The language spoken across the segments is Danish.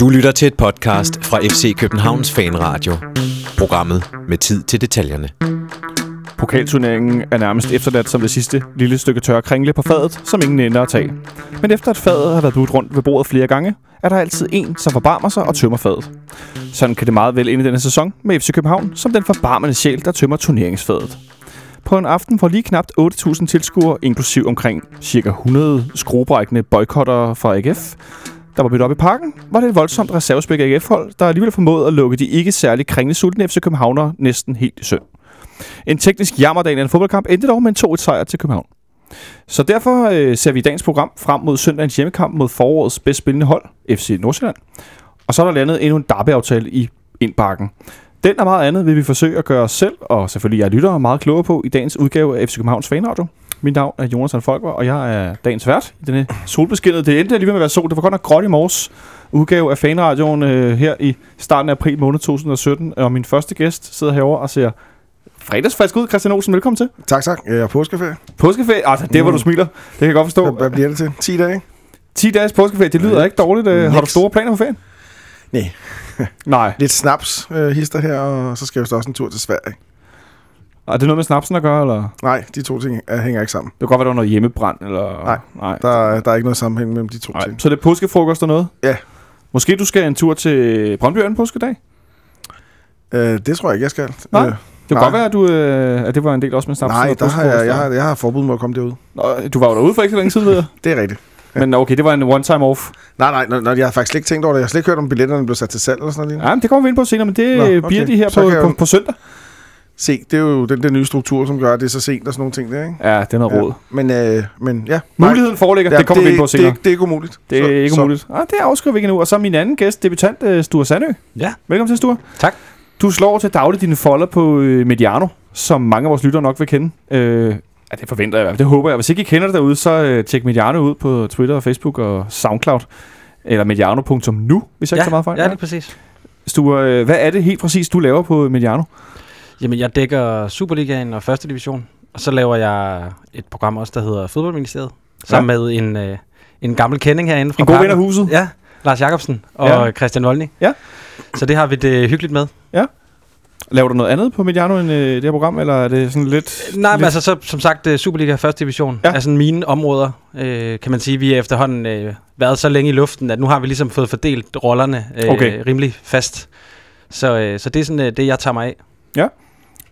Du lytter til et podcast fra FC Københavns Fanradio. Programmet med tid til detaljerne. Pokalturneringen er nærmest efterladt som det sidste lille stykke tør kringle på fadet, som ingen ender at tage. Men efter at fadet har været budt rundt ved bordet flere gange, er der altid en, som forbarmer sig og tømmer fadet. Sådan kan det meget vel ind i denne sæson med FC København som den forbarmende sjæl, der tømmer turneringsfadet. På en aften, får lige knapt 8.000 tilskuere, inklusiv omkring ca. 100 skruebrækkende boykotter fra AGF, der var mødt op i parken, var det et voldsomt reservespæk AGF-hold, der alligevel formåede at lukke de ikke særlig kringlesultne FC Københavner næsten helt i søvn. En teknisk jammerdag i en fodboldkamp endte dog med en 2-1 sejr til København. Så derfor øh, ser vi i dagens program frem mod søndagens hjemmekamp mod forårets bedst spillende hold, FC Nordsjælland. Og så er der landet endnu en derby-aftale i indbakken. Den og meget andet vil vi forsøge at gøre os selv, og selvfølgelig jeg lytter meget klogere på i dagens udgave af FC Københavns Fanradio. Mit navn er Jonas Folker, og jeg er dagens vært i denne solbeskinnede. Det endte alligevel med at være sol. Det var godt nok gråt i morges udgave af Fanradioen øh, her i starten af april måned 2017. Og min første gæst sidder herovre og ser fredagsfrisk ud. Christian Olsen, velkommen til. Tak, tak. Jeg er påskeferie. Påskeferie? Altså, det var du smiler. Det kan jeg godt forstå. Hvad, bliver det til? 10 dage? 10 dages påskeferie, det lyder ikke dårligt. Øh, Har du store planer for ferien? Nej. Nej. Lidt snaps øh, hister her, og så skal jeg vist også en tur til Sverige. Er det noget med snapsen at gøre, eller? Nej, de to ting øh, hænger ikke sammen. Det kan godt være, der var noget hjemmebrand, eller... Nej. Nej. Der, er- der er ikke noget sammenhæng mellem de to Nej. ting. Så det er påskefrokost og noget? Ja. Måske du skal en tur til Brøndby en påskedag? Øh, det tror jeg ikke, jeg skal. Nej. Øh, Det kan godt være, at, du, øh, at det var en del også med snapsen. nej, og der har jeg, jeg, og- har, jeg har forbud mod at komme derud. Nå, du var jo derude for ikke så længe siden, ved. Det er rigtigt. Men okay, det var en one-time off. Nej, nej, når, når jeg har faktisk slet ikke tænkt over det. Jeg har slet ikke hørt, om billetterne blev sat til salg eller sådan noget. Ja, men det kommer vi ind på senere, men det Nå, okay. bliver de her på, på, jo- på søndag. Se, det er jo den der nye struktur, som gør, at det er så sent og sådan nogle ting der, ikke? Ja, det er noget råd. Men, øh, men ja. nej. Muligheden foreligger, ja, det kommer vi ind på det, senere. det, det er ikke umuligt. Det er Så- ikke så- umuligt. Ah, det afskriver vi ikke nu. Og så min anden gæst, debutant uh, Sture Sandø. Ja. Velkommen til, Sture. Tak. Du slår til daglig dine folder på øh, Mediano, som mange af vores lyttere nok vil kende. Øh, ja, det forventer jeg. Det håber jeg. Hvis ikke I kender det derude, så øh, tjek Mediano ud på Twitter og Facebook og Soundcloud. Eller mediano.nu, hvis jeg ikke så meget fejl. ja, det er præcis. Sture, øh, hvad er det helt præcis, du laver på Mediano? Jamen, jeg dækker Superligaen og første division. Og så laver jeg et program også, der hedder Fodboldministeriet. Sammen med en, øh, en gammel kending herinde fra En god ven af huset? Ja, Lars Jakobsen og Ja. ja. Christian Volny. Ja. Så det har vi det hyggeligt med. Laver du noget andet på Mediano end øh, det her program, eller er det sådan lidt... Nej, men lidt... altså så, som sagt, øh, Superliga første division Ja. ja. er sådan mine områder, øh, kan man sige. Vi er efterhånden øh, været så længe i luften, at nu har vi ligesom fået fordelt rollerne øh, Okay. rimelig fast. Så, øh, så det er sådan øh, det, jeg tager mig af.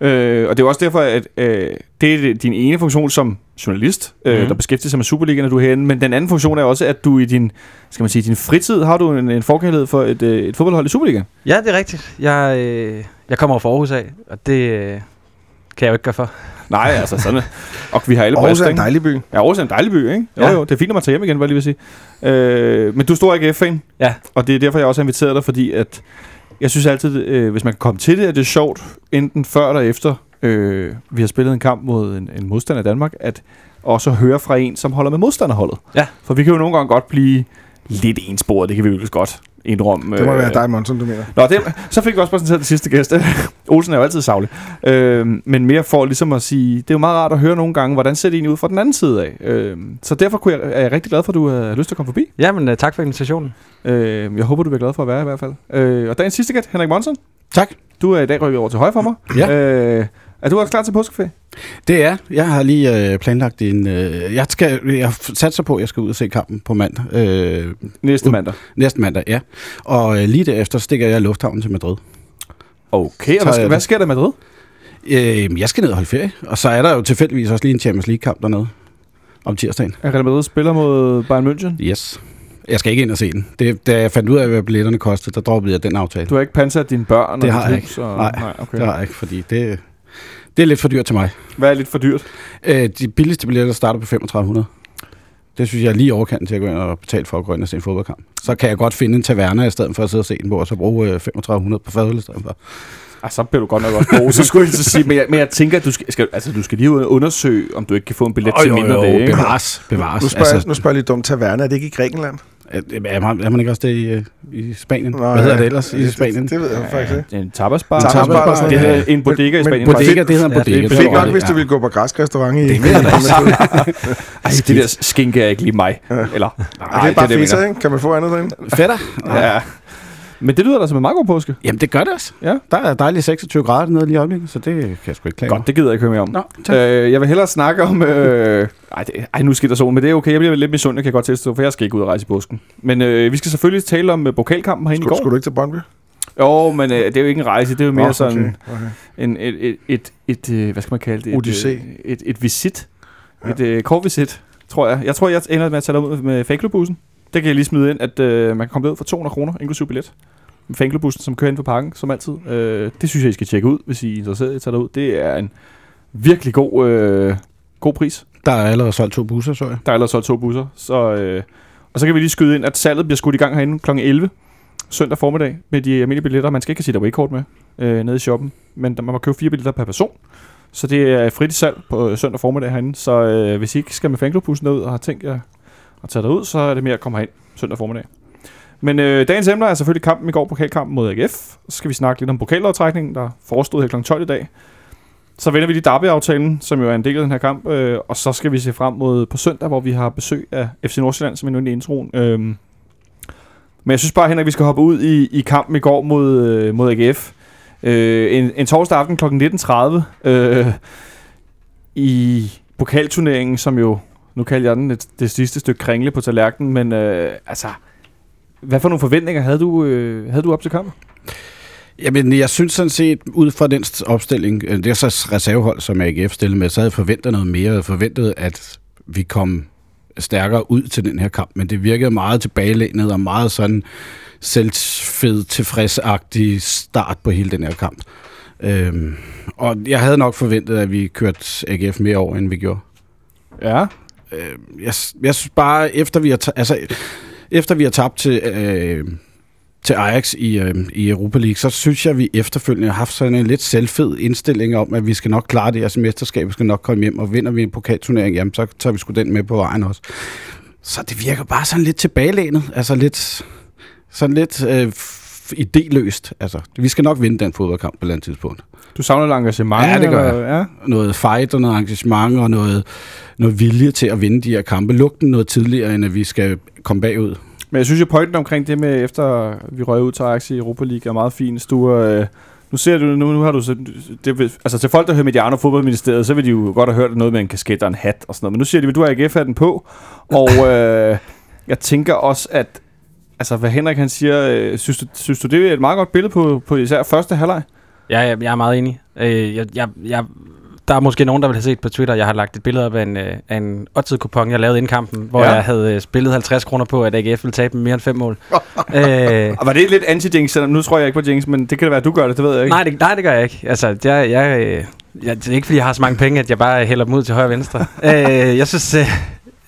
Øh, og det er også derfor, at øh, det er din ene funktion som journalist, øh, Mhm. der beskæftiger sig med Superligaen, når du er herinde. Men den anden funktion er også, at du i din, skal man sige, din fritid har du en, en forkærlighed for et, øh, et fodboldhold i Superligaen. Ja, det er rigtigt. Jeg, øh, jeg kommer fra Aarhus af, og det øh, kan jeg jo ikke gøre for. Nej, altså sådan. Og vi har alle Aarhus er en ikke? dejlig by. Ja, Aarhus er en dejlig by, ikke? Jo, Ja. jo, det er fint, at man tager hjem igen, hvad jeg lige vil sige. Øh, men du er stor AGF-fan. Ja. Og det er derfor, jeg også har inviteret dig, fordi at jeg synes altid, øh, hvis man kan komme til det, at det er sjovt, enten før eller efter øh, vi har spillet en kamp mod en, en modstander i Danmark, at også høre fra en, som holder med modstanderholdet. Ja. For vi kan jo nogle gange godt blive lidt ensporet, det kan vi jo godt indrømme. Det må øh, være dig, Monson, du mener. Nå, det, så fik vi også præsenteret det sidste gæst. Olsen er jo altid savlig. Øh, men mere for ligesom at sige, det er jo meget rart at høre nogle gange, hvordan ser det egentlig ud fra den anden side af. Øh, så derfor kunne jeg, er jeg rigtig glad for, at du har lyst til at komme forbi. Jamen, øh, tak for invitationen. Øh, jeg håber, du bliver glad for at være i hvert fald. Øh, og dagens sidste gæst, Henrik Monsen. Tak. Du er i dag rykket over til højre for mig. Ja. Øh, er du også klar til påskeferie? Det er. Jeg har lige øh, planlagt en... Øh, jeg, skal, jeg satser på, at jeg skal ud og se kampen på mandag. Øh, Næste Uh. mandag. næste mandag, ja. Og øh, lige derefter stikker jeg i lufthavnen til Madrid. Okay, og hvad, det. hvad sker der med Madrid? Øh, jeg skal ned og holde ferie. Og så er der jo tilfældigvis også lige en Champions League-kamp dernede. Om tirsdagen. Er Real Madrid spiller mod Bayern München? Yes. Jeg skal ikke ind og se den. Det, da jeg fandt ud af, hvad billetterne kostede, der droppede jeg den aftale. Du har ikke pansat dine børn? Det og har jeg hus ikke. Og, Nej, nej okay. Det har jeg ikke, fordi det, det er lidt for dyrt til mig. Hvad er lidt for dyrt? Øh, de billigste billetter starter på 3500. Det synes jeg er lige overkanten til at gå ind og betale for at gå ind og se en fodboldkamp. Så kan jeg godt finde en taverna i stedet for at sidde og se den på, og så bruge øh, 3500 på fadøl i stedet for. Ah, så bliver du godt nok også god, så skulle jeg sige. Men jeg, men jeg tænker, at du skal, skal, altså, du skal lige ud og undersøge, om du ikke kan få en billet til mindre det, ikke? bevares, bevares. Nu spørger, altså, nu spørger jeg lidt dumt. Taverne, er det ikke i Grækenland? Er, er, man, er man ikke også det i, øh, i Spanien? Nå, Hvad hedder ja. det ellers i Spanien? Det, det ved jeg faktisk ikke. En tapasbar. En tapasbar Det noget. er en bodega i Spanien. Bodega, det hedder en Ja, det bodega. er det er nok, hvis du ja. ville gå på græsk restaurant i... Det vil jeg da Ej, det der skinke er ikke lige mig. Eller, Nej, det er bare mener. ikke? Kan man få andet derinde? Fætter? Ja. Men det lyder da som en meget god påske. Jamen, det gør det også. Ja. Der er dejligt 26 grader nede lige i øjeblikket, så det kan jeg sgu ikke klage. Godt, det gider jeg ikke høre mere om. Nå, tak. Øh, jeg vil hellere snakke om... Øh, ej, det, ej, nu sker der solen, men det er okay. Jeg bliver lidt misundelig, kan jeg godt tilstå, for jeg skal ikke ud og rejse i busken. Men øh, vi skal selvfølgelig tale om øh, pokalkampen herinde i går. skulle du ikke til Brøndby? Jo, men øh, det er jo ikke en rejse, det er jo mere Nå, sådan Okay. Okay. en, et, et, et, et, øh, hvad skal man kalde det? Et, Odyssé. øh, et, et visit. Ja. Et øh, kortvisit, tror jeg. Jeg tror, jeg ender med at tage ud med fanklubbussen. Det kan jeg lige smide ind, at øh, man kan komme ud for 200 kroner, inklusive billet. Med fanklubbussen, som kører ind for parken, som altid. Øh, det synes jeg, I skal tjekke ud, hvis I er interesseret i at tage derud. Det er en virkelig god, øh, god pris. Der er allerede solgt to busser, så jeg. Der er ellers solgt to busser. Så, øh, og så kan vi lige skyde ind, at salget bliver skudt i gang herinde kl. 11 søndag formiddag med de almindelige billetter. Man skal ikke have sit away-kort med øh, nede i shoppen, men man må købe fire billetter per person. Så det er frit salg på øh, søndag formiddag herinde. Så øh, hvis I ikke skal med fanklubbussen derud og har tænkt jer at tage derud, så er det mere at komme herind søndag formiddag. Men øh, dagens emner er selvfølgelig kampen i går, pokalkampen mod AGF. Så skal vi snakke lidt om pokallodtrækningen, der forestod her kl. 12 i dag. Så vender vi lige Derby-aftalen, som jo er en del af den her kamp, øh, og så skal vi se frem mod på søndag, hvor vi har besøg af FC Nordsjælland, som er nu i introen. Øh, men jeg synes bare, Henrik, vi skal hoppe ud i, i kampen i går mod, øh, mod AGF. Øh, en, en torsdag aften kl. 19.30 øh, i pokalturneringen, som jo, nu kalder jeg den et, det sidste stykke kringle på tallerkenen, men øh, altså, hvad for nogle forventninger havde du, øh, havde du op til kampen? Jamen, jeg synes sådan set, ud fra den st- opstilling, øh, det er så reservehold, som AGF stillede med, så havde jeg forventet noget mere. Jeg forventet, at vi kom stærkere ud til den her kamp, men det virkede meget tilbagelænet og meget sådan selvfed, tilfredsagtig start på hele den her kamp. Øhm, og jeg havde nok forventet, at vi kørte AGF mere over, end vi gjorde. Ja. Øh, jeg, jeg synes bare, efter vi har, ta- altså, efter vi har tabt til, øh, til Ajax i, øh, i Europa League, så synes jeg, at vi efterfølgende har haft sådan en lidt selvfed indstilling om, at vi skal nok klare det her altså mesterskab, vi skal nok komme hjem, og vinder vi en pokalturnering, jamen så tager vi sgu den med på vejen også. Så det virker bare sådan lidt tilbagelænet, altså lidt, sådan lidt øh, idéløst. Altså, vi skal nok vinde den fodboldkamp på et eller andet tidspunkt. Du savner lidt engagement? Ja, det gør eller- Ja. noget fight og noget engagement og noget, noget vilje til at vinde de her kampe. Lugten noget tidligere, end at vi skal komme bagud. Men jeg synes jo, pointen omkring det med, efter vi røg ud til Ajax i Europa League, er meget fin. Du, øh, nu ser du, nu, nu har du så, det, altså til folk, der hører Mediano Fodboldministeriet, så vil de jo godt have hørt noget med en kasket og en hat og sådan noget. Men nu siger de, at du har AGF-hatten på, og øh, jeg tænker også, at altså, hvad Henrik han siger, øh, synes, du, synes du, det er et meget godt billede på, på især første halvleg? Ja, jeg, jeg er meget enig. Øh, jeg, jeg, jeg, der er måske nogen, der vil have set på Twitter, jeg har lagt et billede op af en, øh, af en odds-kupon, jeg lavede inden kampen, hvor Ja. jeg havde øh, spillet 50 kroner på, at AGF ville tabe med mere end fem mål. øh, Og var det lidt anti-jinx, selvom nu tror jeg ikke på jinx, men det kan det være, at du gør det, det ved jeg ikke. nej, det, nej, det gør jeg ikke. Altså, jeg, jeg, øh, jeg, det er ikke, fordi jeg har så mange penge, at jeg bare hælder dem ud til højre og venstre. øh, jeg synes, øh,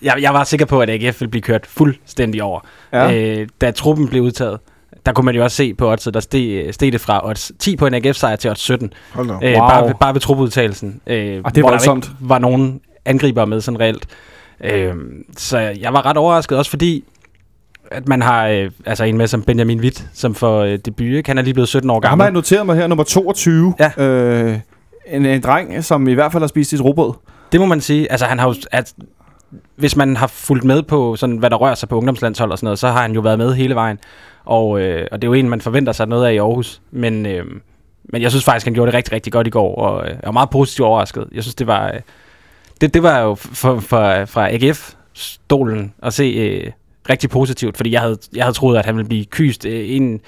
jeg, jeg var sikker på, at AGF ville blive kørt fuldstændig over. Ja. Øh, da truppen blev udtaget, der kunne man jo også se på oddset, der steg, steg det fra odds 10 på en AGF-sejr til odds 17. Hold da. op. Øh, Wow. bare, ved- bare ved trupudtagelsen. Øh, Og det hvor der ikke var nogen angriber med sådan reelt. Øh, så jeg var ret overrasket, også fordi at man har øh, altså en med som Benjamin Witt, som får øh, debut. Ikke? Han er lige blevet 17 år Ham har jeg gammel. noteret mig her, nummer 22. Ja. Øh, en, en dreng, som i hvert fald har spist sit robot. Det må man sige. Altså, han har jo, at, hvis man har fulgt med på, sådan, hvad der rører sig på ungdomslandshold og sådan noget, så har han jo været med hele vejen. Og, øh, og det er jo en, man forventer sig noget af i Aarhus. Men, øh, men jeg synes faktisk, han gjorde det rigtig, rigtig godt i går, og øh, jeg var meget positivt overrasket. Jeg synes, det var, øh, det, det var jo for, for, fra AGF-stolen at se øh, rigtig positivt, fordi jeg havde, jeg havde troet, at han ville blive kyst øh, en,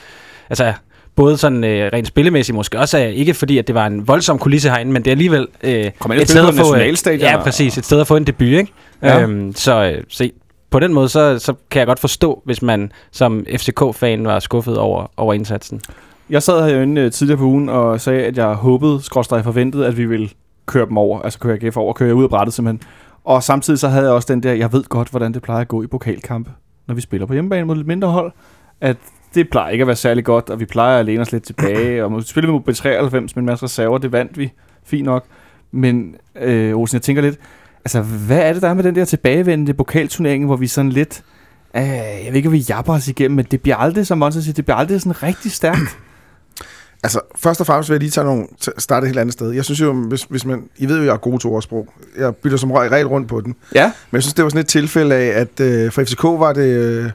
altså både sådan øh, rent spillemæssigt måske også, øh, ikke fordi, at det var en voldsom kulisse herinde, men det er alligevel øh, Kom ind og spille på nationalstadion Ja, præcis. Et sted at få en debut, ikke? Ja. Øhm, så øh, se, på den måde, så, så kan jeg godt forstå, hvis man som FCK-fan var skuffet over, over indsatsen. Jeg sad herinde øh, tidligere på ugen og sagde, at jeg håbede, skråstrej forventede, at vi ville køre dem over, altså køre AGF over, køre ud af brættet simpelthen. Og samtidig så havde jeg også den der, jeg ved godt, hvordan det plejer at gå i pokalkampe, når vi spiller på hjemmebane mod lidt mindre hold, at det plejer ikke at være særlig godt, og vi plejer at læne os lidt tilbage, og spillede mod B93 med en masse reserver, det vandt vi, fint nok. Men øh, Olsen, jeg tænker lidt, altså hvad er det der er med den der tilbagevendende pokalturnering, hvor vi sådan lidt, øh, jeg ved ikke, om vi japper os igennem, men det bliver aldrig, som Monster siger, det bliver aldrig sådan rigtig stærkt. Altså, først og fremmest vil jeg lige tage nogle, starte et helt andet sted. Jeg synes jo, hvis, hvis man... I ved jo, jeg er god til ordsprog. Jeg bytter som regel rundt på den. Ja. Men jeg synes, det var sådan et tilfælde af, at øh, for FCK var det... Øh,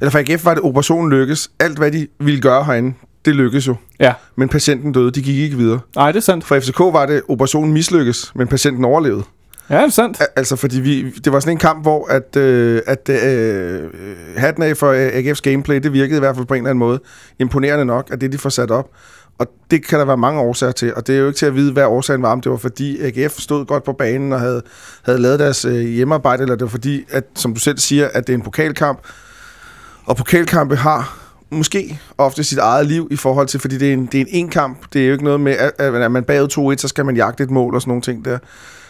eller for AGF var det, operationen lykkes. Alt, hvad de ville gøre herinde, det lykkedes jo. Ja. Men patienten døde, de gik ikke videre. Nej, det er sandt. For FCK var det, operationen mislykkes, men patienten overlevede. Ja, det er sandt. Al- Altså, fordi vi, det var sådan en kamp, hvor at, øh, at øh, hatten af for AGF's gameplay, det virkede i hvert fald på en eller anden måde imponerende nok, at det, de får sat op. Og det kan der være mange årsager til, og det er jo ikke til at vide, hvad årsagen var, om det var fordi AGF stod godt på banen og havde, havde lavet deres øh, hjemmearbejde, eller det var fordi, at, som du selv siger, at det er en pokalkamp, og pokalkampe har måske ofte sit eget liv i forhold til, fordi det er en, det er en en-kamp. Det er jo ikke noget med, at, at man bagud 2-1, så skal man jagte et mål og sådan nogle ting der.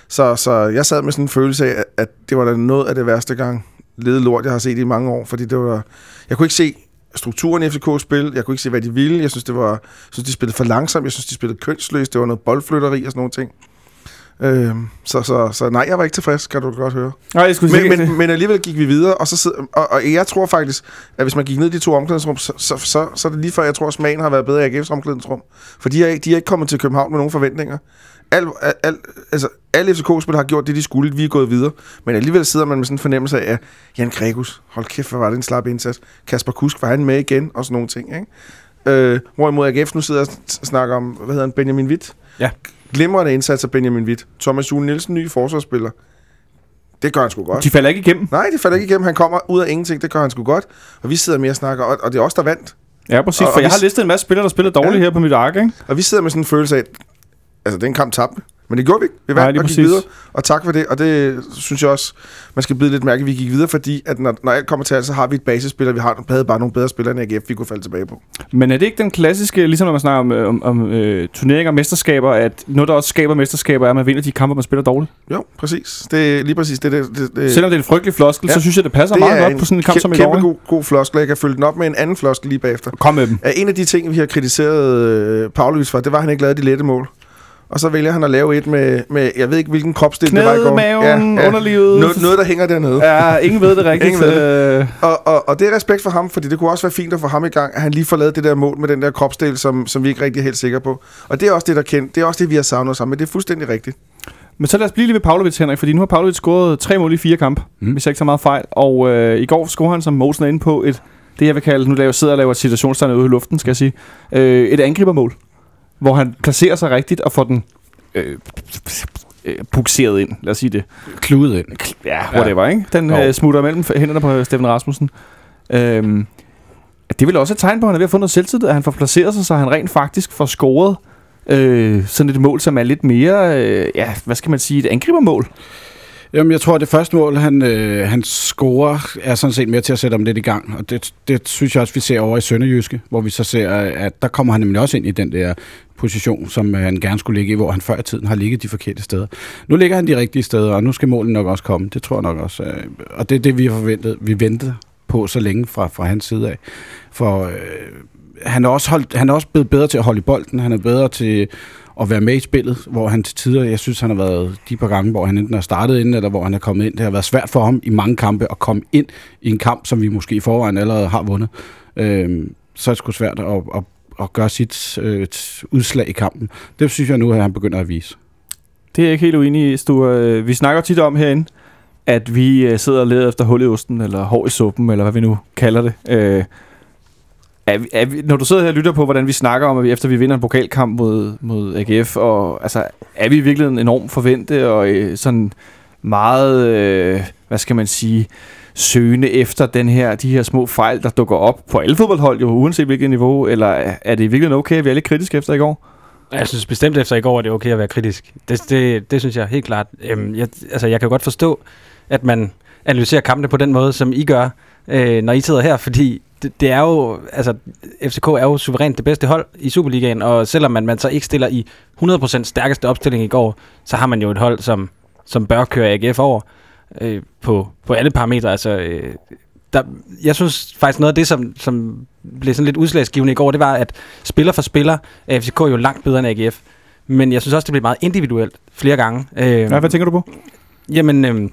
Så, så jeg sad med sådan en følelse af, at, at det var da noget af det værste gang lede lort, jeg har set i mange år, fordi det var, jeg kunne ikke se strukturen i FCK's spil, jeg kunne ikke se, hvad de ville, jeg synes, det var, jeg synes, de spillede for langsomt, jeg synes, de spillede kønsløst, det var noget boldflytteri og sådan nogle ting. Øhm, så, så, så nej, jeg var ikke tilfreds, kan du godt høre. Nej, jeg skulle Men, men, men alligevel gik vi videre, og, så sidder, og, og jeg tror faktisk, at hvis man gik ned i de to omklædningsrum, så, så, så, så er det lige før, jeg tror, at smagen har været bedre i AGF's omklædningsrum. For de er, ikke- de er ikke kommet til København med nogen forventninger. Al, al, al, altså, alle FCK-spillere har gjort det, de skulle. Vi er gået videre. Men alligevel sidder man med sådan en fornemmelse af, at Jan Gregus, hold kæft, hvor var det en slap indsats. Kasper Kusk, var han med igen? Og sådan nogle ting, ikke? Øh, hvorimod AGF nu sidder og snakker om, hvad hedder han, Benjamin Witt. Ja. Glimrende indsats af Benjamin Witt. Thomas Jule Nielsen, ny forsvarsspiller. Det gør han sgu godt. de falder ikke igennem. Nej, det falder ikke igennem. Han kommer ud af ingenting. Det gør han sgu godt. Og vi sidder mere og snakker, og, og det er os, der vandt. Ja, præcis. Og- For og jeg vi har listet en masse spillere, der spiller dårligt Ja. her på mit ark, ikke? Og vi sidder med sådan en følelse af, altså den kamp tabte. Men det gjorde vi ikke. Vi vandt og gik præcis. videre. Og tak for det. Og det synes jeg også, man skal bide lidt mærke, at vi gik videre, fordi at når, når alt kommer til alt, så har vi et basisspiller. Vi har, havde bare nogle bedre spillere end AGF, vi kunne falde tilbage på. Men er det ikke den klassiske, ligesom når man snakker om, øh, om, om øh, turneringer og mesterskaber, at noget, der også skaber mesterskaber, er, at man vinder de kampe, man spiller dårligt? Jo, præcis. Det er lige præcis det. det, det, det Selvom det er en frygtelig floskel, Ja. så synes jeg, det passer meget godt på sådan en kamp som i går. god, god floskel. Jeg kan følge den op med en anden floskel lige bagefter. Kom med dem. Er en af de ting, vi har kritiseret øh, Pavlovic for, det var, at han ikke lavede de lette mål. Og så vælger han at lave et med, med jeg ved ikke, hvilken kropsdel det var i Knæet, går. maven, ja, ja. underlivet. Noget, noget, der hænger dernede. Ja, ingen ved det rigtigt. Ingen ved Øh, Og, og, og det er respekt for ham, fordi det kunne også være fint at få ham i gang, at han lige får lavet det der mål med den der kropsdel, som, som vi ikke rigtig er helt sikre på. Og det er også det, der kendt. Det er også det, vi har savnet sammen. Men det er fuldstændig rigtigt. Men så lad os blive lige ved Pavlovic, Henrik, fordi nu har Pavlovic scoret tre mål i fire kampe, mm. Hvis jeg ikke så meget fejl. Og øh, i går scorede han, som Mosen er inde på, et, det jeg vil kalde, nu laver, sidder og laver et situationstegn ude i luften, skal jeg sige, øh, et angribermål, hvor han placerer sig rigtigt og får den øh, øh, bukseret ind, lad os sige det. Kludet ind. Ja, whatever, ikke? Den øh, smutter mellem hænderne på Steffen Rasmussen. Øhm, det vel også et tegn på, at han er ved at få noget selvtid, at han får placeret sig, så han rent faktisk får scoret øh, sådan et mål, som er lidt mere, øh, ja, hvad skal man sige, et angribermål. Jamen, jeg tror, at det første mål, han, øh, han scorer, er sådan set mere til at sætte dem lidt i gang. Og det, det synes jeg også, vi ser over i Sønderjyske, hvor vi så ser, at der kommer han nemlig også ind i den der position, som han gerne skulle ligge i, hvor han før i tiden har ligget de forkerte steder. Nu ligger han de rigtige steder, og nu skal målen nok også komme. Det tror jeg nok også. øh, Og det er det, vi har forventet. Vi ventede på så længe fra, fra hans side af. For øh, han, er også holdt, han er også blevet bedre til at holde i bolden. Han er bedre til at være med i spillet, hvor han til tider, jeg synes, han har været de par gange, hvor han enten har startet ind, eller hvor han er kommet ind. Det har været svært for ham i mange kampe at komme ind i en kamp, som vi måske i forvejen allerede har vundet. Øhm, så er det sgu svært at, at, at gøre sit øh, udslag i kampen. Det synes jeg nu, at han begynder at vise. Det er jeg ikke helt uenig i, Sture. Øh, vi snakker tit om herinde, at vi øh, sidder og leder efter hul i osten, eller hår i suppen, eller hvad vi nu kalder det. Øh, er vi, er vi, når du sidder her og lytter på, hvordan vi snakker om, at vi, efter vi vinder en pokalkamp mod, mod AGF, og, altså, er vi i virkeligheden enormt forvente og øh, sådan meget, øh, hvad skal man sige, søgende efter den her, de her små fejl, der dukker op på alle fodboldhold, jo, uanset hvilket niveau, eller er det i virkeligheden okay, at vi er lidt kritiske efter i går? Jeg synes bestemt efter i går, at det er okay at være kritisk. Det, det, det synes jeg helt klart. Øhm, jeg, altså, jeg kan godt forstå, at man analyserer kampene på den måde, som I gør, øh, når I sidder her, fordi det, det er jo, altså, FCK er jo suverænt det bedste hold i Superligaen, og selvom man, man så ikke stiller i 100% stærkeste opstilling i går, så har man jo et hold, som, som bør køre AGF over øh, på, på alle parametre. Altså, øh, der, jeg synes faktisk noget af det, som, som blev sådan lidt udslagsgivende i går, det var, at spiller for spiller er FCK jo langt bedre end AGF. Men jeg synes også, det blev meget individuelt flere gange. Øh, Ja, hvad tænker du på? Jamen, øh,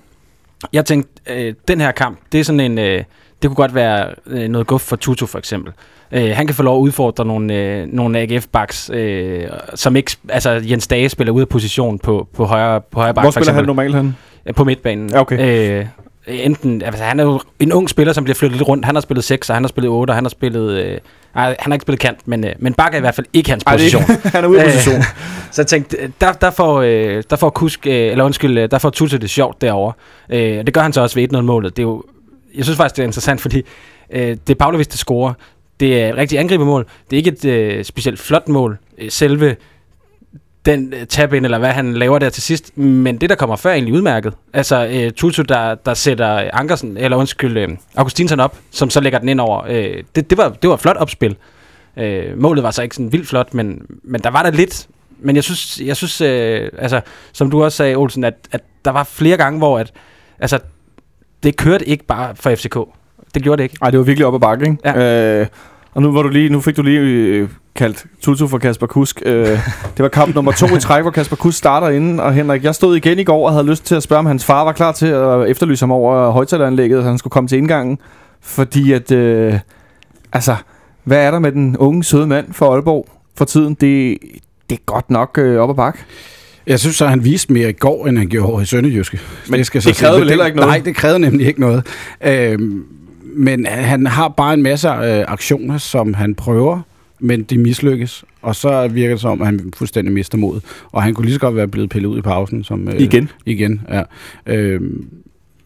jeg tænkte, øh, den her kamp, det er sådan en... Øh, det kunne godt være øh, noget guf for Tutu, for eksempel. Øh, han kan få lov at udfordre nogle, øh, nogle AGF-backs, øh, som ikke... Altså, Jens Dage spiller ud af position på, på højre, på højre bak, Hvor for spiller han eksempel. normalt han? Ja, På midtbanen. Ja, okay. Øh, enten, altså han er jo en ung spiller, som bliver flyttet lidt rundt. Han har spillet 6, og han har spillet 8, og han har spillet, øh, ej, han har ikke spillet kant, men, øh, men Bak er i hvert fald ikke hans Ej, position. ikke, han er ude af Øh, position. Så jeg tænkte, øh, der, der får, øh, der får Kusk, øh, eller undskyld, øh, der får Tutu det sjovt derovre. Øh, det gør han så også ved 1-0-målet. Det er jo, jeg synes faktisk, det er interessant, fordi øh, det er Pavlovic, der scorer. Det er et rigtig angribemål. Det er ikke et øh, specielt flot mål. Øh, selve den øh, tab ind, eller hvad han laver der til sidst. Men det, der kommer før, er egentlig udmærket. Altså, øh, Tutu, der, der sætter Ankersen, eller undskyld, øh, Augustinsen op, som så lægger den ind over. Øh, det, det, var, det var et flot opspil. Øh, målet var så ikke sådan vildt flot, men, men der var der lidt. Men jeg synes, jeg synes øh, altså, som du også sagde, Olsen, at, at der var flere gange, hvor at, altså, det kørte ikke bare for FCK. Det gjorde det ikke. Ej, det var virkelig op ad bakke, ikke? Ja. Øh, og nu, var du lige, nu fik du lige øh, kaldt Tutu for Kasper Kusk. Øh, det var kamp nummer to i træk, hvor Kasper Kusk starter inden. Og Henrik, jeg stod igen i går og havde lyst til at spørge, om hans far var klar til at efterlyse ham over højtaleranlægget, så han skulle komme til indgangen. Fordi at, øh, altså, hvad er der med den unge, søde mand for Aalborg for tiden? Det, det er godt nok øh, op ad bakke. Jeg synes så, han viste mere i går, end han gjorde i Sønderjyske. Men skal det krævede vel heller ikke noget? Nej, det krævede nemlig ikke noget. Øhm, men han har bare en masse øh, aktioner, som han prøver, men de mislykkes. Og så virker det som, at han fuldstændig mister modet. Og han kunne lige så godt være blevet pillet ud i pausen. Som, øh, Igen. Igen, ja. Øhm,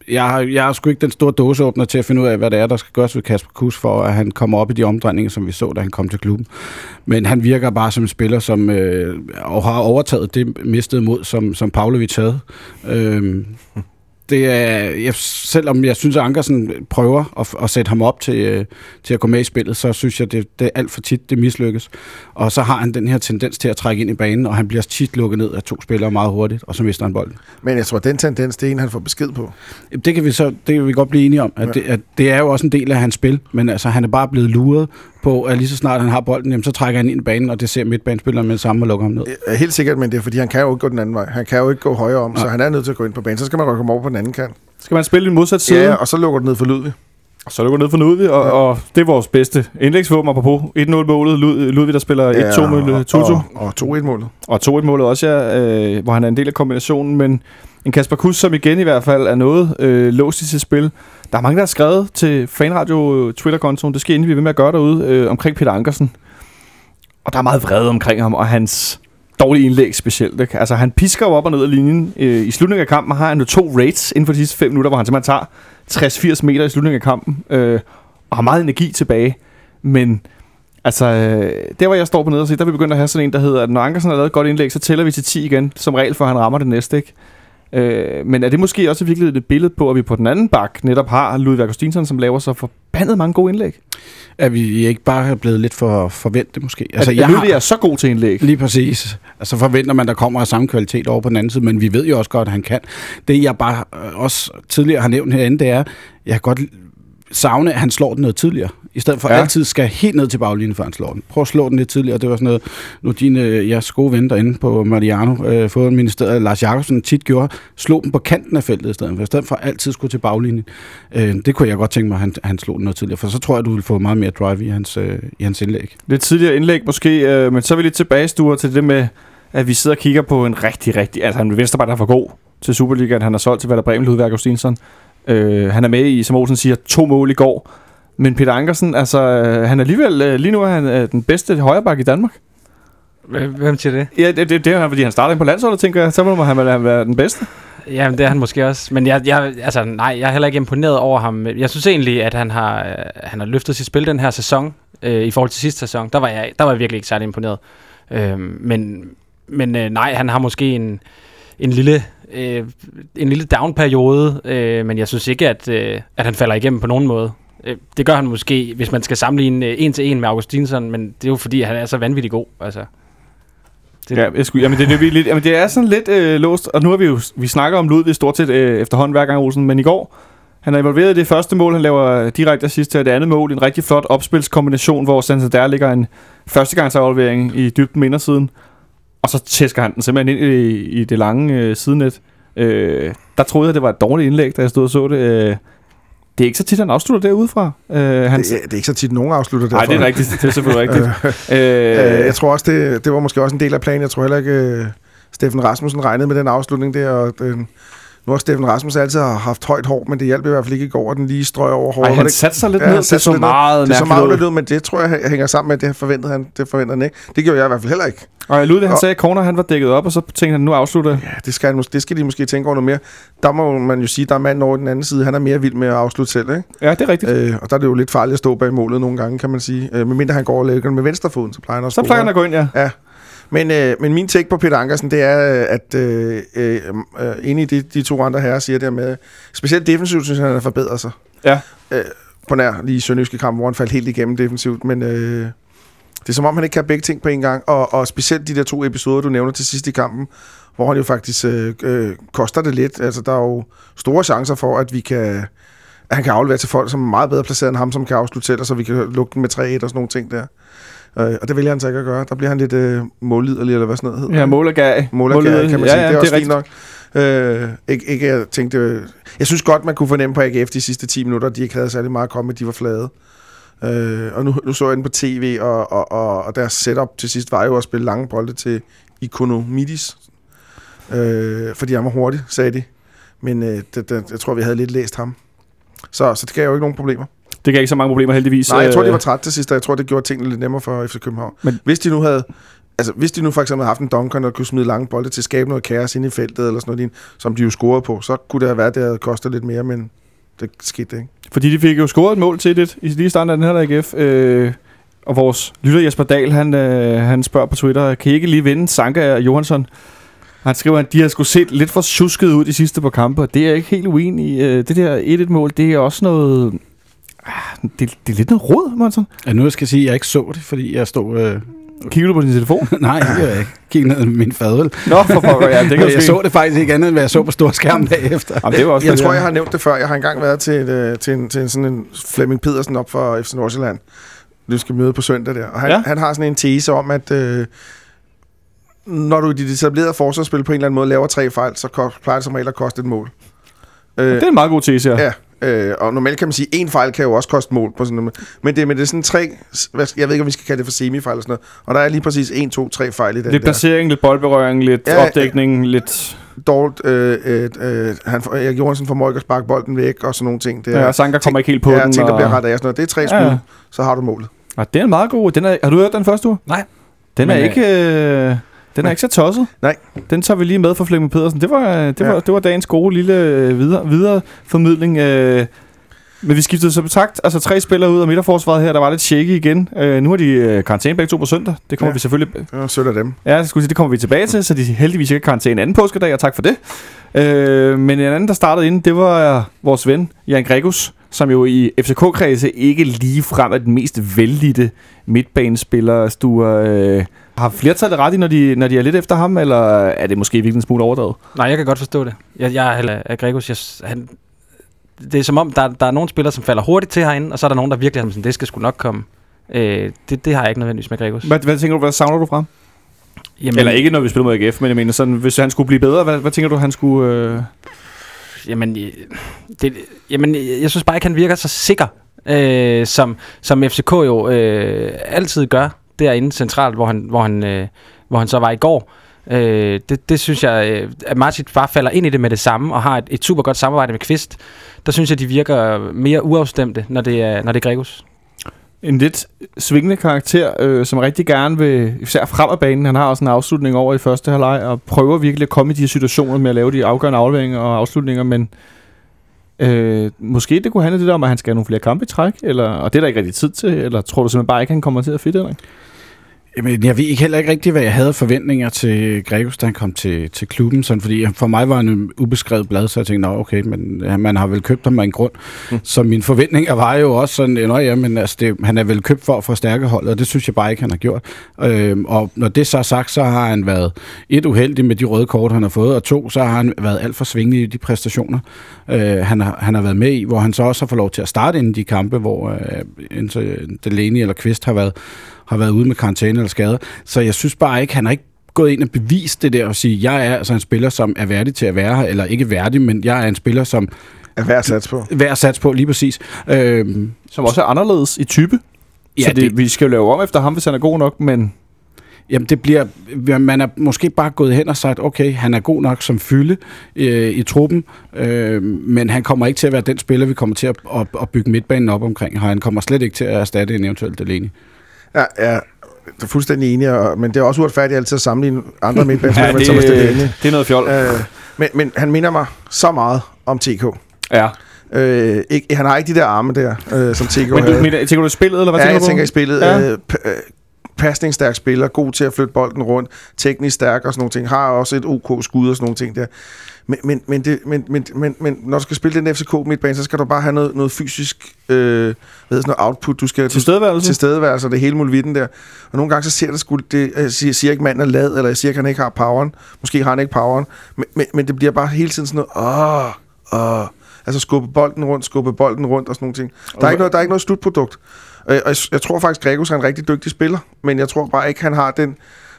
jeg har, jeg har sgu ikke den store dåseåbner til at finde ud af, hvad det er, der skal gøres ved Kasper Kus, for at han kommer op i de omdrejninger, som vi så, da han kom til klubben. Men han virker bare som en spiller, som øh, har overtaget det mistede mod, som, som Pavlovic havde. Øhm, det er, jeg, selvom jeg synes, at Ankersen prøver at, at sætte ham op til, øh, til at gå med i spillet, så synes jeg, det, det er alt for tit, det mislykkes. Og så har han den her tendens til at trække ind i banen, og han bliver tit lukket ned af to spillere meget hurtigt, og så mister han bolden. Men jeg tror, at den tendens, det er en, han får besked på. Det kan vi så det kan vi godt blive enige om, at, Ja. det, at det er jo også en del af hans spil, men altså, han er bare blevet luret på, at lige så snart han har bolden, jamen, så trækker han ind i banen, og det ser midtbanespilleren med det samme og lukker ham ned. Helt sikkert, men det er fordi, han kan jo ikke gå den anden vej. Han kan jo ikke gå højere om, så han er nødt til at gå ind på banen. Så skal man rykke ham over på den anden kant. Skal man spille i modsat side? Ja, og så lukker den ned for Ludvig. Så er det gået ned for Ludvig, og, ja. og det er vores bedste indlægsvåben apropos 1-0-målet. Lud- Ludvig, der spiller 1-2 med Tutu. Og, og 2-1-målet. Og 2-1-målet også, ja, øh, hvor han er en del af kombinationen. Men en Kasper Kuss, som igen i hvert fald er noget øh, låst i sit spil. Der er mange, der har skrevet til Fanradio Twitter-kontoen, det skal inden vi ved med at gøre derude, øh, omkring Peter Ankersen. Og der er meget vrede omkring ham, og hans dårlige indlæg specielt. Ikke? Altså, han pisker jo op og ned af linjen. Øh, I slutningen af kampen har han jo to rates inden for de sidste 5 minutter, hvor han simpelthen tager 60-80 meter i slutningen af kampen, øh, og har meget energi tilbage. Men altså, øh, der hvor jeg står på nede og siger, der er vi begyndt at have sådan en, der hedder, at når Ankersen har lavet et godt indlæg, så tæller vi til 10 igen, som regel, for han rammer det næste, ikke? Øh, men er det måske også virkelig et billede på, at vi på den anden bak netop har Ludvig Augustinsson, som laver så forbandet mange gode indlæg? Er vi ikke bare blevet lidt for forvente, måske? Altså, at, at Ludvig er så god til indlæg. Lige præcis. Altså forventer man, der kommer af samme kvalitet over på den anden side, men vi ved jo også godt, at han kan. Det jeg bare øh, også tidligere har nævnt herinde, det er, jeg kan godt savne, at han slår den noget tidligere. I stedet for Ja. altid skal helt ned til baglinjen, før han slår den. Prøv at slå den lidt tidligere. Det var sådan noget, nu dine, øh, jeres gode ven derinde på Mariano, øh, fået ministeriet, Lars Jakobsen tit gjorde, slog den på kanten af feltet i stedet for. I stedet for altid skulle til baglinjen. Øh, det kunne jeg godt tænke mig, at han, han slog den noget tidligere, for så tror jeg, du vil få meget mere drive i hans, øh, i hans indlæg. Lidt tidligere indlæg måske, øh, men så er vi lidt tilbage, Sture, til det med, at vi sidder og kigger på en rigtig, rigtig... Altså, han er Vesterberg, der er for god til Superligaen. Han har solgt til Werder Bremen, Ludvig Augustinsson. Øh, han er med i, som Olsen siger, to mål i går. Men Peter Ankersen, altså, øh, han er alligevel... Øh, lige nu er han øh, den bedste højreback i Danmark. Hvem siger det? Ja, det, det, det er fordi han starter ind på landsholdet, tænker jeg. Så må han vel være den bedste. Jamen, det er han måske også. Men jeg, jeg, altså, nej, jeg er heller ikke imponeret over ham. Jeg synes egentlig, at han har, han har løftet sit spil den her sæson, øh, i forhold til sidste sæson. Der var jeg, der var jeg virkelig ikke særlig imponeret. Øh, men men øh, nej, han har måske en, en lille, øh, en lille down-periode, øh, men jeg synes ikke, at, øh, at han falder igennem på nogen måde. Øh, det gør han måske, hvis man skal sammenligne en til en med Augustinsson, men det er jo fordi, han er så vanvittig god. Altså. Det- Ja, jeg skulle, jamen, det, det, er lidt, jamen, det er sådan lidt øh, låst, og nu har vi jo, vi snakker om Ludvig stort set øh, efterhånden hver gang, Olsen, men i går, han er involveret i det første mål, han laver direkte assist til det andet mål, en rigtig flot opspilskombination, hvor Santander ligger en førstegangsaflevering i dybden med indersiden, og så tæsker han den simpelthen ind i, i det lange øh, sidenet. Øh, der troede jeg, det var et dårligt indlæg, da jeg stod og så det. Øh, det er ikke så tit, han afslutter derudefra. Øh, han, Det, er- det er ikke så tit, nogen afslutter Nej, derfra. det er rigtigt. Det er selvfølgelig rigtigt. Øh, øh, jeg tror også, det, det var måske også en del af planen. Jeg tror heller ikke, øh, Steffen Rasmussen regnede med den afslutning der, og den Nu har Steffen Rasmus altid haft højt hår, men det hjalp i hvert fald ikke i går, at den lige strøg over håret. Ej, han satte sig lidt Ja, ned. Det så meget Det så meget ud. men det tror jeg hænger sammen med, at det forventede han, det forventede han ikke. Det gjorde jeg i hvert fald heller ikke. Og Ludvig, han Og- sagde, at corner han var dækket op, og så tænkte han, nu afslutter jeg. Ja, det skal, han, det skal de måske tænke over noget mere. Der må man jo sige, der er manden over den anden side. Han er mere vild med at afslutte selv, ikke? Ja, det er rigtigt. Øh, og der er det jo lidt farligt at stå bag målet nogle gange, kan man sige. Øh, medmindre han går og lægger den med venstrefoden, så plejer han at Så plejer han at gå ind, ja. Ja. Men, øh, men min take på Peter Ankersen, det er, øh, at øh, øh, øh, enig i de, de to andre herrer siger det med, specielt defensivt, synes jeg, han har forbedret sig. Ja. Øh, på nær lige i Sønderjyske kamp, hvor han faldt helt igennem defensivt, men øh, det er som om, han ikke kan begge ting på en gang, og, og specielt de der to episoder, du nævner til sidst i kampen, hvor han jo faktisk øh, øh, koster det lidt. Altså, der er jo store chancer for, at vi kan at han kan aflevere til folk, som er meget bedre placeret end ham, som kan afslutte selv, og så vi kan lukke den med 3-1 og sådan nogle ting der. Øh, og det vælger han så ikke at gøre. Der bliver han lidt øh, målliderlig, eller hvad sådan noget hedder. Ja, mål og gag. Målergær, kan man sige. ja, det er også det fint nok. Øh, ikke, ikke, jeg tænkte, øh, jeg synes godt, man kunne fornemme på AGF de sidste 10 minutter, at de ikke havde særlig meget at komme med, de var flade. Øh, og nu, nu så jeg den på tv, og, og, og, og deres setup til sidst var jo at spille lange bolde til Ikonomidis. Øh, fordi han var hurtig, sagde de. Men øh, det, det, jeg tror, vi havde lidt læst ham. Så, så det gav jo ikke nogen problemer. Det gav ikke så mange problemer heldigvis. Nej, jeg tror, de Øh, var trætte til sidst, og jeg tror, det gjorde tingene lidt nemmere for FC København. Men- hvis de nu havde... Altså, hvis de nu for eksempel havde haft en dunker, og kunne smide lange bolde til at skabe noget kaos inde i feltet, eller sådan noget, som de jo scorede på, så kunne det have været, at det havde kostet lidt mere, men det skete ikke. Fordi de fik jo scoret et mål til det i lige starten af den her AGF. Øh, og vores lytter Jesper Dahl, han, øh, han spørger på Twitter, kan I ikke lige vinde Sanka og Johansson? Han skriver, at de har skulle set lidt for tjusket ud de sidste par kampe, og det er jeg ikke helt uenig i. Øh, Det der 1-1-mål, det er også noget... Det, det er lidt noget råd, Monson. Ja, nu skal jeg sige, at jeg ikke så det, fordi jeg stod... Øh... Kigger du på din telefon? Nej, det gør jeg ikke. Kig ned i min fadøl. Nå, for pokker, ja, det kan jeg så det faktisk ikke andet, end hvad jeg så på storskærmen bagefter. Jamen, det var også Jeg tror, jeg har nævnt det før. Jeg har engang været til, et, øh, til, en, til en, sådan en Flemming Pedersen op for FC Nordsjælland. Du skal møde på søndag der. Og han, Ja. han har sådan en tese om, at øh, når du i dit etablerede forsvarsspil på en eller anden måde laver tre fejl, så plejer det som regel at koste et mål. Øh, Det er en meget god tese, ja. Ja, øh, og normalt kan man sige, at en fejl kan jo også koste mål på sådan noget. Men det, men det er sådan tre, hvad jeg ved ikke, om vi skal kalde det for semifejl eller sådan noget. Og der er lige præcis en, to, tre fejl i den Lidt der. placering, lidt boldberøring, lidt Ja, opdækning, lidt... Dårligt, øh, øh, øh, han, får- Erik Johansen formår ikke at sparke bolden væk, og sådan nogle ting. Det Ja, og Sanka kommer ikke helt på ja, den. ting, der og... bliver rettet af. Sådan noget. Det er tre skud, Ja, ja. ja. så har du målet. Ah, det er en meget god. Den er, har du hørt den første uge? Nej. Den er Men, ikke... Øh, den er ikke så tosset. Nej. Den tager vi lige med fra Flemming Pedersen. Det var, det var, Ja. det var dagens gode lille øh, videre, videre formidling. Øh, men vi skiftede så betragt. Altså tre spillere ud af midterforsvaret her. Der var lidt shaky igen. Øh, nu har de øh, karantæne begge to på søndag. Det kommer ja. Ja. vi selvfølgelig... Det var sødt af dem. Ja, det, skulle sige, det kommer vi tilbage til, så de heldigvis ikke har karantæne anden påskedag, og tak for det. Øh, men en anden, der startede inden, det var øh, vores ven, Jan Gregus, som jo i FCK-kredse ikke lige frem er den mest vældigte midtbanespiller. Du øh, har flertallet ret i, når de, når de er lidt efter ham, eller er det måske virkelig en smule overdrevet? Nej, jeg kan godt forstå det. Jeg, jeg er af Gregos. Jeg, han, det er som om, der, der er nogle spillere, som falder hurtigt til herinde, og så er der nogen, der virkelig er sådan, det skal sgu nok komme. Øh, det, det har jeg ikke nødvendigvis med Gregos. Hvad, hvad tænker du, hvad savner du fra? Jamen, Eller ikke, når vi spiller mod AGF, men jeg mener sådan, hvis han skulle blive bedre, hvad, hvad tænker du, han skulle... Øh... Jamen, øh, det, jamen, øh, jeg synes bare ikke, han virker så sikker, øh, som, som FCK jo øh, altid gør derinde centralt, hvor han, hvor han, øh, hvor han så var i går. Øh, det, det synes jeg, øh, at Martin bare falder ind i det med det samme, og har et, et super godt samarbejde med Kvist. Der synes jeg, de virker mere uafstemte, når det er, når det er Gregus. en lidt svingende karakter, øh, som rigtig gerne vil, især frem af banen, han har også en afslutning over i første halvleg, og prøver virkelig at komme i de her situationer med at lave de afgørende afleveringer og afslutninger, men øh, måske det kunne handle lidt om, at han skal have nogle flere kampe i træk, eller, og det er der ikke rigtig tid til, eller tror du simpelthen bare ikke, han kommer til at fitte, Henrik? Jamen, jeg ved ikke heller ikke rigtigt, hvad jeg havde forventninger til Gregus, da han kom til, til klubben. Sådan, fordi for mig var han en ubeskrevet blad, så jeg tænkte, Nå, okay, men man har vel købt ham af en grund. Mm. Så mine forventninger var jo også sådan, Nå, ja, men altså, det, han er vel købt for at forstærke holdet, og det synes jeg bare ikke, han har gjort. Øhm, og når det så er sagt, så har han været et uheldig med de røde kort, han har fået, og to, så har han været alt for svingende i de præstationer, øh, han, har, han har været med i, hvor han så også har fået lov til at starte inden de kampe, hvor øh, Delaney eller Kvist har været har været ude med karantæne eller skader. Så jeg synes bare ikke, han har ikke gået ind og bevist det der og sige, jeg er altså en spiller, som er værdig til at være her, eller ikke værdig, men jeg er en spiller, som Er værd at satse på. værd at satse på lige præcis. Øhm, Som også er anderledes i type. Ja, så det, det- vi skal jo lave om efter ham, hvis han er god nok, men Jamen, det bliver... Man er måske bare gået hen og sagt, okay, han er god nok som fylde øh, i truppen, øh, men han kommer ikke til at være den spiller, vi kommer til at, at, at bygge midtbanen op omkring. Han kommer slet ikke til at erstatte en eventuel Delaney. Ja, ja. Det er fuldstændig enig, og, men det er også uretfærdigt altid at sammenligne andre midtbanespillere Ja, med Thomas Delaney. det er noget fjol. Øh, men, men han minder mig så meget om TK. Ja. Øh, ikke, han har ikke de der arme der, øh, som TK Men du, havde. mener, tænker du i spillet, eller hvad ja, tænker jeg du? tænker i spillet. Ja. Ja. Øh, øh, pasningsstærk spiller, god til at flytte bolden rundt, teknisk stærk og sådan nogle ting, har også et OK skud og sådan nogle ting der. Men, men, men, det, men, men, men, men når du skal spille den FCK midtbane, så skal du bare have noget, noget fysisk øh, hvad hedder sådan noget output. Du skal Tilstedeværelse? til stedeværelse, og det hele muligheden der. Og nogle gange så ser det sgu, det, jeg siger, siger ikke, manden er lad, eller jeg siger at han ikke har poweren. Måske har han ikke poweren. Men, men, men det bliver bare hele tiden sådan noget, åh, åh. Altså skubbe bolden rundt, skubbe bolden rundt og sådan nogle ting. Der er ikke noget, der er ikke noget slutprodukt. Og jeg, jeg, tror faktisk, Gregos er en rigtig dygtig spiller, men jeg tror bare ikke, han har den...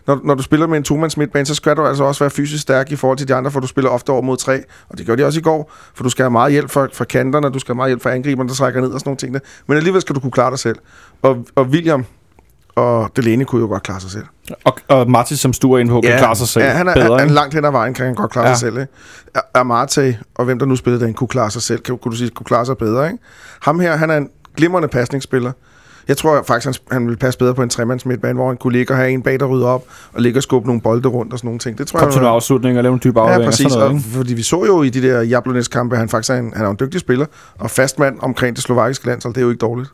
Når, når du spiller med en tomands midtbane, så skal du altså også være fysisk stærk i forhold til de andre, for du spiller ofte over mod tre. Og det gjorde de også i går, for du skal have meget hjælp fra, fra kanterne, du skal have meget hjælp fra angriberne, der trækker ned og sådan nogle ting. Der. Men alligevel skal du kunne klare dig selv. Og, og William og Delaney kunne jo godt klare sig selv. Og, og Martis som stuer ind på, kan klare sig selv ja, han er, bedre. han, langt hen ad vejen kan han godt klare Ja. ja. sig selv. Ikke? A- Amarte, og hvem der nu spillede den, kunne klare sig selv. Kan, kunne du sige, kunne klare sig bedre. Ikke? Ham her, han er en glimrende pasningsspiller. Jeg tror faktisk, han, han ville passe bedre på en tremands midtbane, hvor han kunne ligge og have en bag, der rydder op, og ligge og skubbe nogle bolde rundt og sådan nogle ting. Det tror Kom jeg, til nogle afslutninger og lave en dybe Ja, aflevering og præcis. sådan noget. Og, fordi vi så jo i de der Jablonets-kampe, at han faktisk er en, han er en dygtig spiller, og fastmand omkring det slovakiske landshold, det er jo ikke dårligt.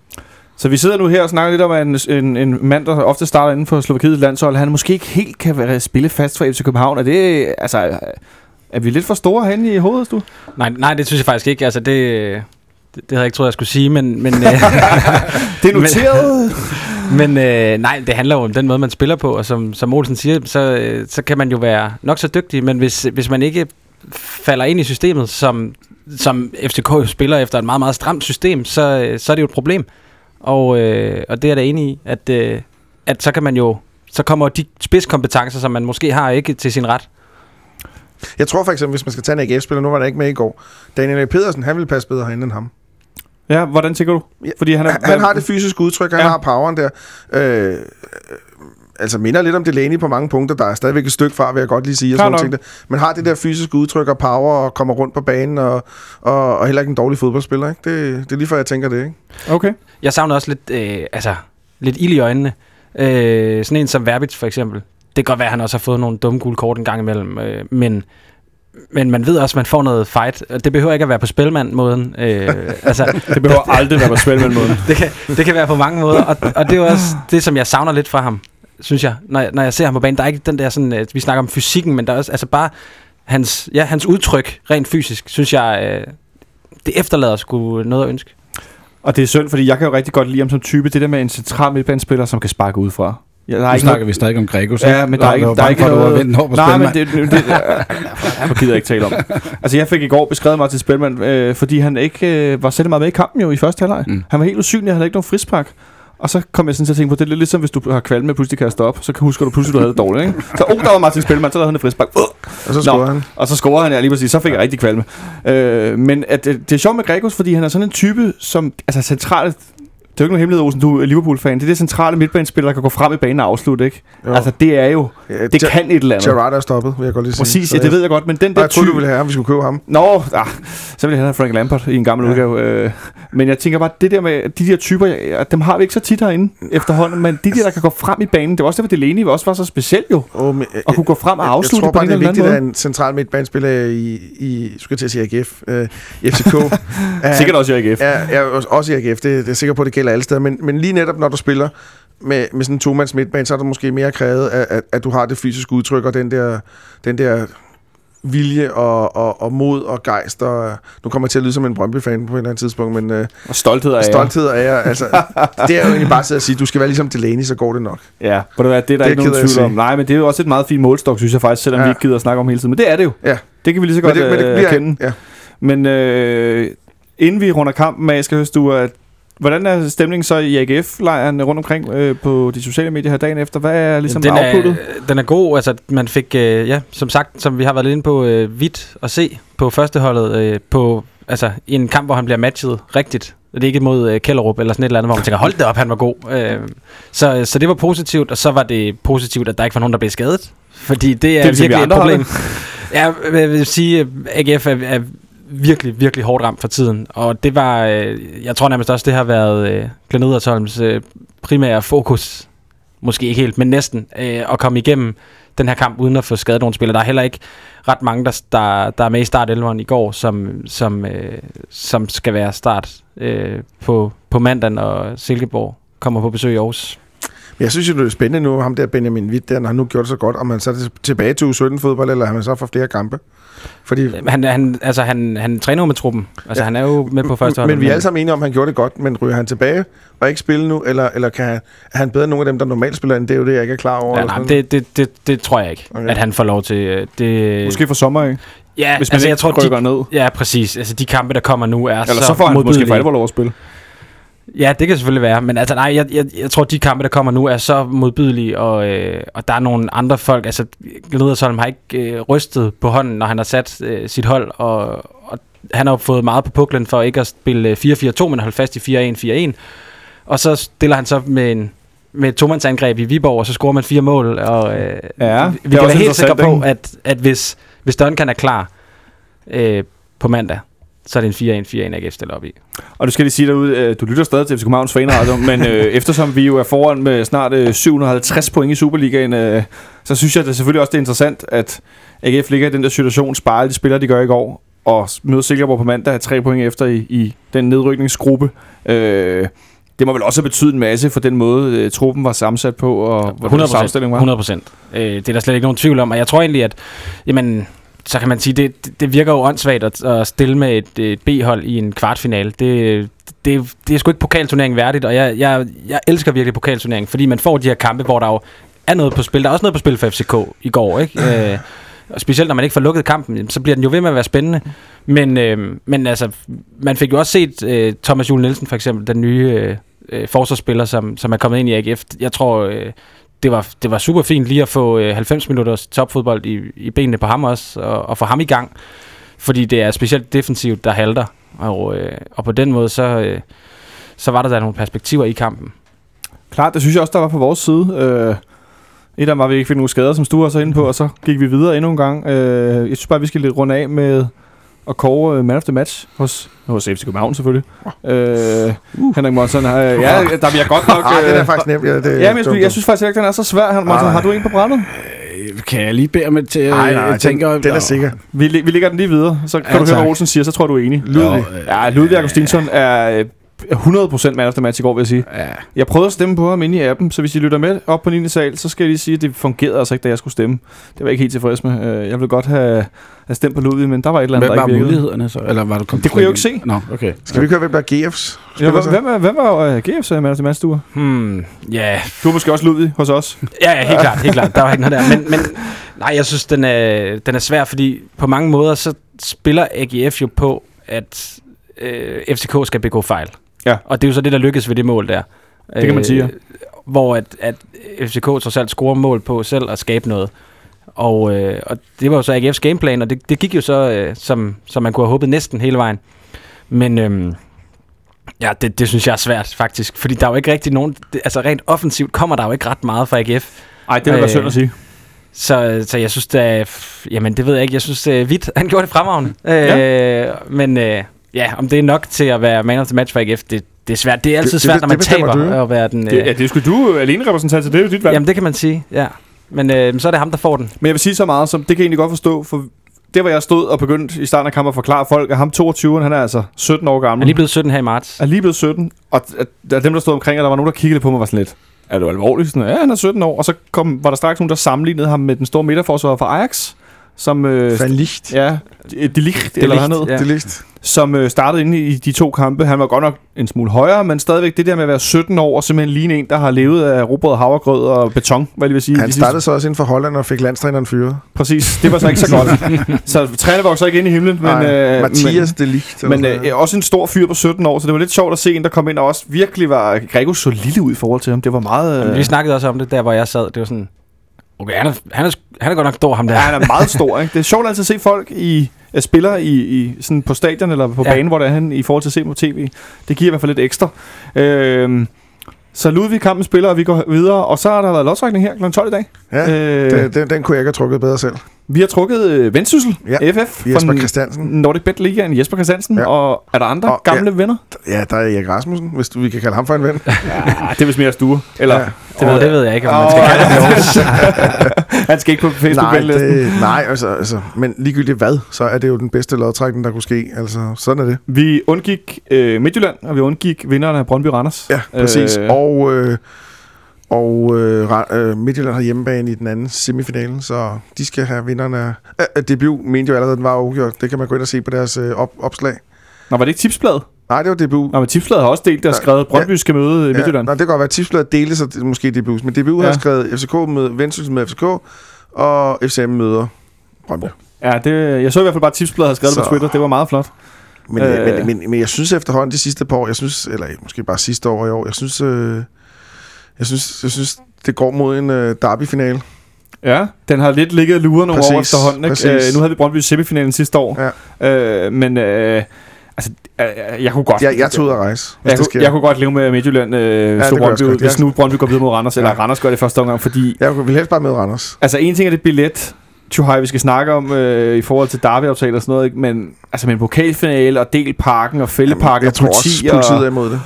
Så vi sidder nu her og snakker lidt om, at en, en, en mand, der ofte starter inden for Slovakiets landshold, han måske ikke helt kan være, spille fast for FC København. Er det, altså, er vi lidt for store herinde i hovedet, du? Nej, nej, det synes jeg faktisk ikke. Altså, det, det, det havde jeg ikke troet, jeg skulle sige, men... men øh, Det er noteret. Men øh, nej, det handler jo om den måde, man spiller på, og som, som Olsen siger, så, øh, så kan man jo være nok så dygtig, men hvis, hvis man ikke falder ind i systemet, som, som FCK jo spiller efter et meget, meget stramt system, så, øh, så er det jo et problem. Og, øh, og det er jeg da enig i, at, øh, at så kan man jo, så kommer de spidskompetencer, som man måske har, ikke til sin ret. Jeg tror for eksempel, hvis man skal tage en AGF-spiller, nu var der ikke med i går, Daniel A. Pedersen, han ville passe bedre herinde end ham. Ja, hvordan tænker du? Fordi han, er, Han, han har det fysiske udtryk, han Ja. har poweren der. Øh, øh, altså minder lidt om Delaney på mange punkter. Der er stadigvæk et stykke fra, vil jeg godt lige sige. Og sådan ting der. Men har det der fysiske udtryk og power og kommer rundt på banen og, og, og heller ikke en dårlig fodboldspiller. Ikke? Det, det er lige før, jeg tænker det. Ikke? Okay. Jeg savner også lidt, øh, altså, lidt ild i øjnene. Øh, sådan en som Verbitz for eksempel. Det kan godt være, at han også har fået nogle dumme gule kort en gang imellem, øh, men, men man ved også, at man får noget fight. Og Det behøver ikke at være på spilmand-måden. Øh, altså, Det behøver aldrig være på spil med måden. det, kan, det kan være på mange måder, og, og det er også det, som jeg savner lidt fra ham, synes jeg, når, jeg- når jeg ser ham på banen. Der er ikke den der sådan, øh, vi snakker om fysikken, men der er også altså bare hans, ja, hans udtryk rent fysisk, synes jeg, øh, det efterlader sgu noget at ønske. Og det er synd, fordi jeg kan jo rigtig godt lide ham som type. Det der med en central midtbanespiller, som kan sparke ud fra. Ja, der er Nu ikke snakker vi stadig om Gregos. Ja, men der er ikke, der er ikke noget... noget... Vendt over Nej, men det, det, det, det gider jeg ikke tale om. Altså, jeg fik i går beskrevet mig til Spilman, øh, fordi han ikke øh, var særlig meget med i kampen jo i første halvleg. Mm. Han var helt usynlig, han havde ikke nogen frispark. Og så kom jeg sådan til at tænke på, det er lidt ligesom, hvis du har kvalme og pludselig kaster op, så kan husker du pludselig, du havde det dårligt, ikke? Så, oh, der var Martin Spilman, så lavede han et frispark. Uh! Og så Nå. scorer han. Og så scorer han, ja, lige præcis. Så fik jeg rigtig kvalme. Øh, men at, det, det er sjovt med Gregos, fordi han er sådan en type, som... Altså centralt... Det er jo ikke nogen hemmelighed, Olsen, du er Liverpool-fan. Det er det centrale midtbanespiller, der kan gå frem i banen og afslutte, ikke? Jo. Altså, det er jo... Ja, Det kan et eller andet. Gerrard er stoppet, vil jeg godt lige sige. Præcis, ja, det ved jeg godt, men den Nej, der jeg troede, du ville have, at vi skulle købe ham. Nå, ah, så ville jeg have Frank Lampard i en gammel Ja. udgave. Øh, men jeg tænker bare, det der med de der typer, ja, dem har vi ikke så tit herinde efterhånden, men de der, der kan gå frem i banen, det var også derfor, Delaney også var så speciel jo, Oh, men, at kunne gå frem og jeg afslutte tror på bare, en det er vigtigt, at en central midtbanespiller i, i skulle jeg til at sige AGF, øh, i FCK. er- Sikkert også i AGF. Ja, også i AGF. Det, det er jeg sikker på, det gælder alle steder. Men, men lige netop, når du spiller med, med sådan en to-mands midtbane, så er der måske mere krævet, at, at, at du har det fysiske udtryk og den der, den der vilje og, og, og mod og gejst. Og, nu kommer jeg til at lyde som en Brøndby-fan på et eller andet tidspunkt, men øh, Og stolthed af stolthed er jeg. Altså, det er jo egentlig bare at sige, du skal være ligesom Delaney, så går det nok. Ja, hvad, det er der Det ikke nogen tvivl om. Nej, men det er jo også et meget fint målstok, synes jeg faktisk, selvom ja. Vi ikke gider at snakke om hele tiden. Men det er det jo. Ja. Det kan vi lige så Men godt det, men det øh, bliver, erkende. ja. Men øh, inden vi runder kampen af, skal jeg du, at hvordan er stemningen så i AGF-lejren rundt omkring øh, på de sociale medier her dagen efter? Hvad er ligesom den, er, den er god. Altså, man fik, øh, ja, som sagt, som vi har været lidt inde på, øh, vidt at se på førsteholdet øh, på, altså, i en kamp, hvor han bliver matchet rigtigt. Det er ikke mod øh, Kellerup eller sådan et eller andet, hvor man tænker, hold det op, han var god. Øh, så, så det var positivt, og så var det positivt, at der ikke var nogen, der blev skadet. Fordi det er, Det er ligesom vi virkelig et problem. Ja, jeg vil sige, at AGF er, er virkelig, virkelig hårdt ramt for tiden. Og det var, øh, jeg tror nærmest også, det har været øh, Glenn Edersholms øh, primære fokus. Måske ikke helt, men næsten. Øh, at komme igennem den her kamp uden at få skadet nogle spillere. Der er heller ikke ret mange, der, der, der er med i start i går, som, som, øh, som skal være start øh, på, på mandag, og Silkeborg kommer på besøg i Aarhus. Jeg synes jo, det er spændende nu, ham der Benjamin Witt, der, når han nu gjort det så godt, om man så er det tilbage til U17-fodbold, eller har man så for flere kampe? Fordi, Han, han, altså, han, han træner jo med truppen. Altså, ja. han er jo med på første hold. men vi er alle sammen enige om, at han gjorde det godt, men ryger han tilbage og ikke spille nu, eller, eller kan han, er han bedre end nogle af dem, der normalt spiller, end det er jo det, jeg ikke er klar over? Ja, eller nej, det, det, det, det tror jeg ikke, Okay. at han får lov til. øh, Det, Måske for sommer, ikke? ja, Hvis man altså, ikke jeg tror, rykker de, ned. Ja, præcis. Altså, de kampe, der kommer nu, er Eller så så får han måske for alvor lov at spille. Ja, det kan selvfølgelig være. Men altså, nej, jeg, jeg, jeg tror, de kampe, der kommer nu, er så modbydelige, og, øh, og der er nogle andre folk. Altså, Gledersholm har ikke øh, rystet på hånden, når han har sat øh, sit hold, og, og han har fået meget på puklen for ikke at spille øh, 4-4-2, men holde fast i 4-1-4-1. Og så stiller han så med en med et tomandsangreb i Viborg, og så scorer man fire mål, og øh, Ja, vi, vi kan være helt sikre på, at, at hvis, hvis Duncan er klar øh, på mandag, så er det en 4-1-4-1, AGF stiller op i. Og du skal lige sige derude, øh, du lytter stadig til FC Københavns fanradio, men øh, eftersom vi jo er foran med snart øh, 750 point i Superligaen, øh, så synes jeg at det selvfølgelig også det er interessant, at AGF ligger i den der situation, sparer de spillere, de gør i går, og møder Silkeborg på mandag, er tre point efter i, i den nedrykningsgruppe. Øh, det må vel også have betydet en masse for den måde, øh, truppen var sammensat på, og hvordan sammenstilling var. 100 procent. Øh, det er der slet ikke nogen tvivl om, og jeg tror egentlig, at jamen, så kan man sige, det, det- virker jo åndssvagt at, at stille med et, et B-hold i en kvartfinale. Det, det, det er sgu ikke pokalturnering værdigt, og jeg, jeg, jeg elsker virkelig pokalturnering, fordi man får de her kampe, hvor der jo er noget på spil. Der er også noget på spil for FCK i går, ikke? Øh, og specielt når man ikke får lukket kampen, så bliver den jo ved med at være spændende. Men, øh, men altså, man fik jo også set øh, Thomas Juhl Nielsen for eksempel, den nye øh, øh, forsvarsspiller, som, som er kommet ind i AGF. Jeg tror, øh, det var, det var super fint lige at få øh, 90 minutters topfodbold i, i benene på ham også, og, og få ham i gang. Fordi det er specielt defensivt, der halter. Og, øh, og på den måde, så, øh, så var der da nogle perspektiver i kampen. Klart, det synes jeg også, der var på vores side. Øh, et af dem var, at vi ikke fik nogen skader, som Stue også er inde på, og så gik vi videre endnu en gang. Øh, jeg synes bare, vi skal lidt runde af med at kåre øh, man of the match hos, hos FC København selvfølgelig. Øh, Henrik Monson, har, ja, der bliver godt nok... Ah, det er øh, faktisk nemt. Ja, det, Ja, men jeg, synes- jeg synes faktisk ikke, den er så svær. Henrik Monson, Nej. har du en på brættet? Øh, Kan jeg lige bede om et til? Nej, nej, jeg tænker, den, den er sikker. Vi, vi lægger den lige videre, så kan Ja, du høre, hvad tak. Olsen siger, så tror du er enig. Ludvig. Ja, Ludvig Augustinsson er 100% man of the match i går, vil jeg sige. Ja. Jeg prøvede at stemme på ham inde i appen, så hvis I lytter med op på 9. sal, så skal jeg lige sige, at det fungerede altså ikke, da jeg skulle stemme. Det var jeg ikke helt tilfreds med. Øh, Jeg ville godt have, have stemt på Ludvig, men der var et eller andet, Hvad der var ikke virkede. mulighederne så? Eller var du Det kunne jeg jo ikke se. Nå, okay. Skal vi køre, hvem der er GF's? Ja, hvem, hvem, er, hvem var uh, GF's uh, man of the match, du var? Hmm, ja, Du er måske også Ludvig hos os. Ja, ja, helt klart, helt klart. Der var ikke noget der. Men, men nej, jeg synes, den er, den er svær, fordi på mange måder, så spiller AGF jo på, at øh, FCK skal begå fejl. Ja. Og det er jo så det, der lykkes ved det mål der. Det kan man sige, ja. Hvor at, at FCK trods alt scorer mål på selv at skabe noget. Og, øh, og det var jo så AGF's gameplan, og det, det gik jo så, øh, som, som man kunne have håbet næsten hele vejen. Men øhm, ja, det, det synes jeg er svært faktisk, fordi der er jo ikke rigtig nogen, det, altså rent offensivt kommer der jo ikke ret meget fra AGF. Nej, det vil være Øh, synd at sige. Så, så jeg synes, det jamen det ved jeg ikke, jeg synes, uh, Vidt, han gjorde det fremragende. Ja. Øh, men øh, ja, om det er nok til at være man of the match for AGF, det, det er svært. Det er altid Det- svært, det når man taber du, at være den... Det, Øh, ja, det skulle du alene repræsentant til, det er jo dit valg. jamen det kan man sige, ja. Men øh, så er det ham, der får den. Men jeg vil sige så meget, som det kan jeg egentlig godt forstå, for det var jeg stod og begyndte i starten af kampen at forklare folk, at ham 22, han er altså 17 år Han gammel. er lige blevet 17 her i marts. er lige blevet 17, og at, dem, der stod omkring, og der var nogen, der kiggede på mig, var sådan lidt, er du alvorlig? Sådan, ja, han er 17 år. Og så kom, var der straks nogen, der sammenlignede ham med den store midterforsvarer fra Ajax, som, øh, Van Licht. ja, de Ligt, eller Ligt, ja. Det Licht. som øh, startede inde i de to kampe. Han var godt nok en smule højere, men stadigvæk det der med at være 17 år, og simpelthen ligne en, der har levet af rugbrød, havregrød og beton, hvad jeg vil sige. Han de startede så også inden for Holland og fik landstræneren fyret. Præcis, det var så ikke så godt. så træner så ikke ind i himlen, men, Nej, øh, Mathias de Licht. men, men øh, også en stor fyr på 17 år, så det var lidt sjovt at se en, der kom ind og også virkelig var... Grego så lille ud i forhold til ham. Det var meget... Øh. Øh, Vi snakkede også om det, der hvor jeg sad. Det var sådan, okay, han er, han er, han er godt nok stor, ham der. ja, han er meget stor, ikke? Det er sjovt altid at se folk i, øh, spiller i, i sådan på stadion eller på Ja. banen, hvor det er han i forhold til at se på tv. Det giver i hvert fald lidt ekstra. Øh, så Ludvig kampen spiller, og vi går videre. Og så har der været lodtrækning her kl. 12 i dag. Ja, øh, den, den, den kunne jeg ikke have trukket bedre selv. Vi har trukket øh, Vendsyssel, Ja, FF, Jesper fra Christiansen. Nordic Bet Ligaen, Jesper Christiansen. Ja. Ja. Og er der andre Og- gamle venner? Ja, der er Erik Rasmussen, hvis du, vi kan kalde ham for en ven. Ja, det er vist mere Stue. Eller, Ja. Det, ved, det ved jeg ikke, om man skal kalde Aarhus. han skal ikke på facebook nej, listen det, nej altså, altså, men ligegyldigt hvad, så er det jo den bedste lodtrækning, der kunne ske. Altså, sådan er det. Vi undgik øh, Midtjylland, og vi undgik vinderne af Brøndby Randers. Ja, præcis. Øh, og øh, og øh, øh, Midtjylland har hjemmebane i den anden semifinale, så de skal have vinderne af... Øh, øh, debut mente jo allerede, den var afgjort. Det kan man gå ind og se på deres øh, op, opslag. Nå, var det ikke tipsbladet? Nej, det var debut. Nå, men tipsbladet har også delt og Ja, skrevet, at Brøndby skal møde ja, Midtjylland. Ja, nå, det kan godt være, at tipsbladet delte sig det måske debut. Men debut ja. har Ja. skrevet FCK med Vendsyssel med FCK, og FCM møder Brøndby. Ja, det, jeg så i hvert fald bare, at tipsbladet havde skrevet det på Så- Twitter. Det var meget flot. Men, Øh. øh. men, men, men jeg synes efterhånden de sidste par år, jeg synes, eller måske bare sidste år i år, jeg synes, øh, jeg synes, jeg synes det går mod en øh, derby-finale. Ja, den har lidt ligget nogle Præcis, år efterhånden. Ikke? Øh, nu havde vi Brøndby semifinalen sidste år. Ja. Øh, men øh, altså, øh, jeg kunne godt... Jeg, jeg tog ud at rejse, jeg, det kunne, jeg kunne godt leve med Midtjylland øh, jeg også Brøndby ud, hvis Jeg- nu Brøndby går videre mod Randers, eller Ja. Randers gør det første omgang, fordi... Jeg vil helst bare med Randers. Altså, en ting er det billet, Chuhaj, vi skal snakke om øh, i forhold til derby-aftaler og sådan noget, ikke? men altså med en pokalfinale og del parken og fældeparken jeg og tror politi også, og... politiet er imod det.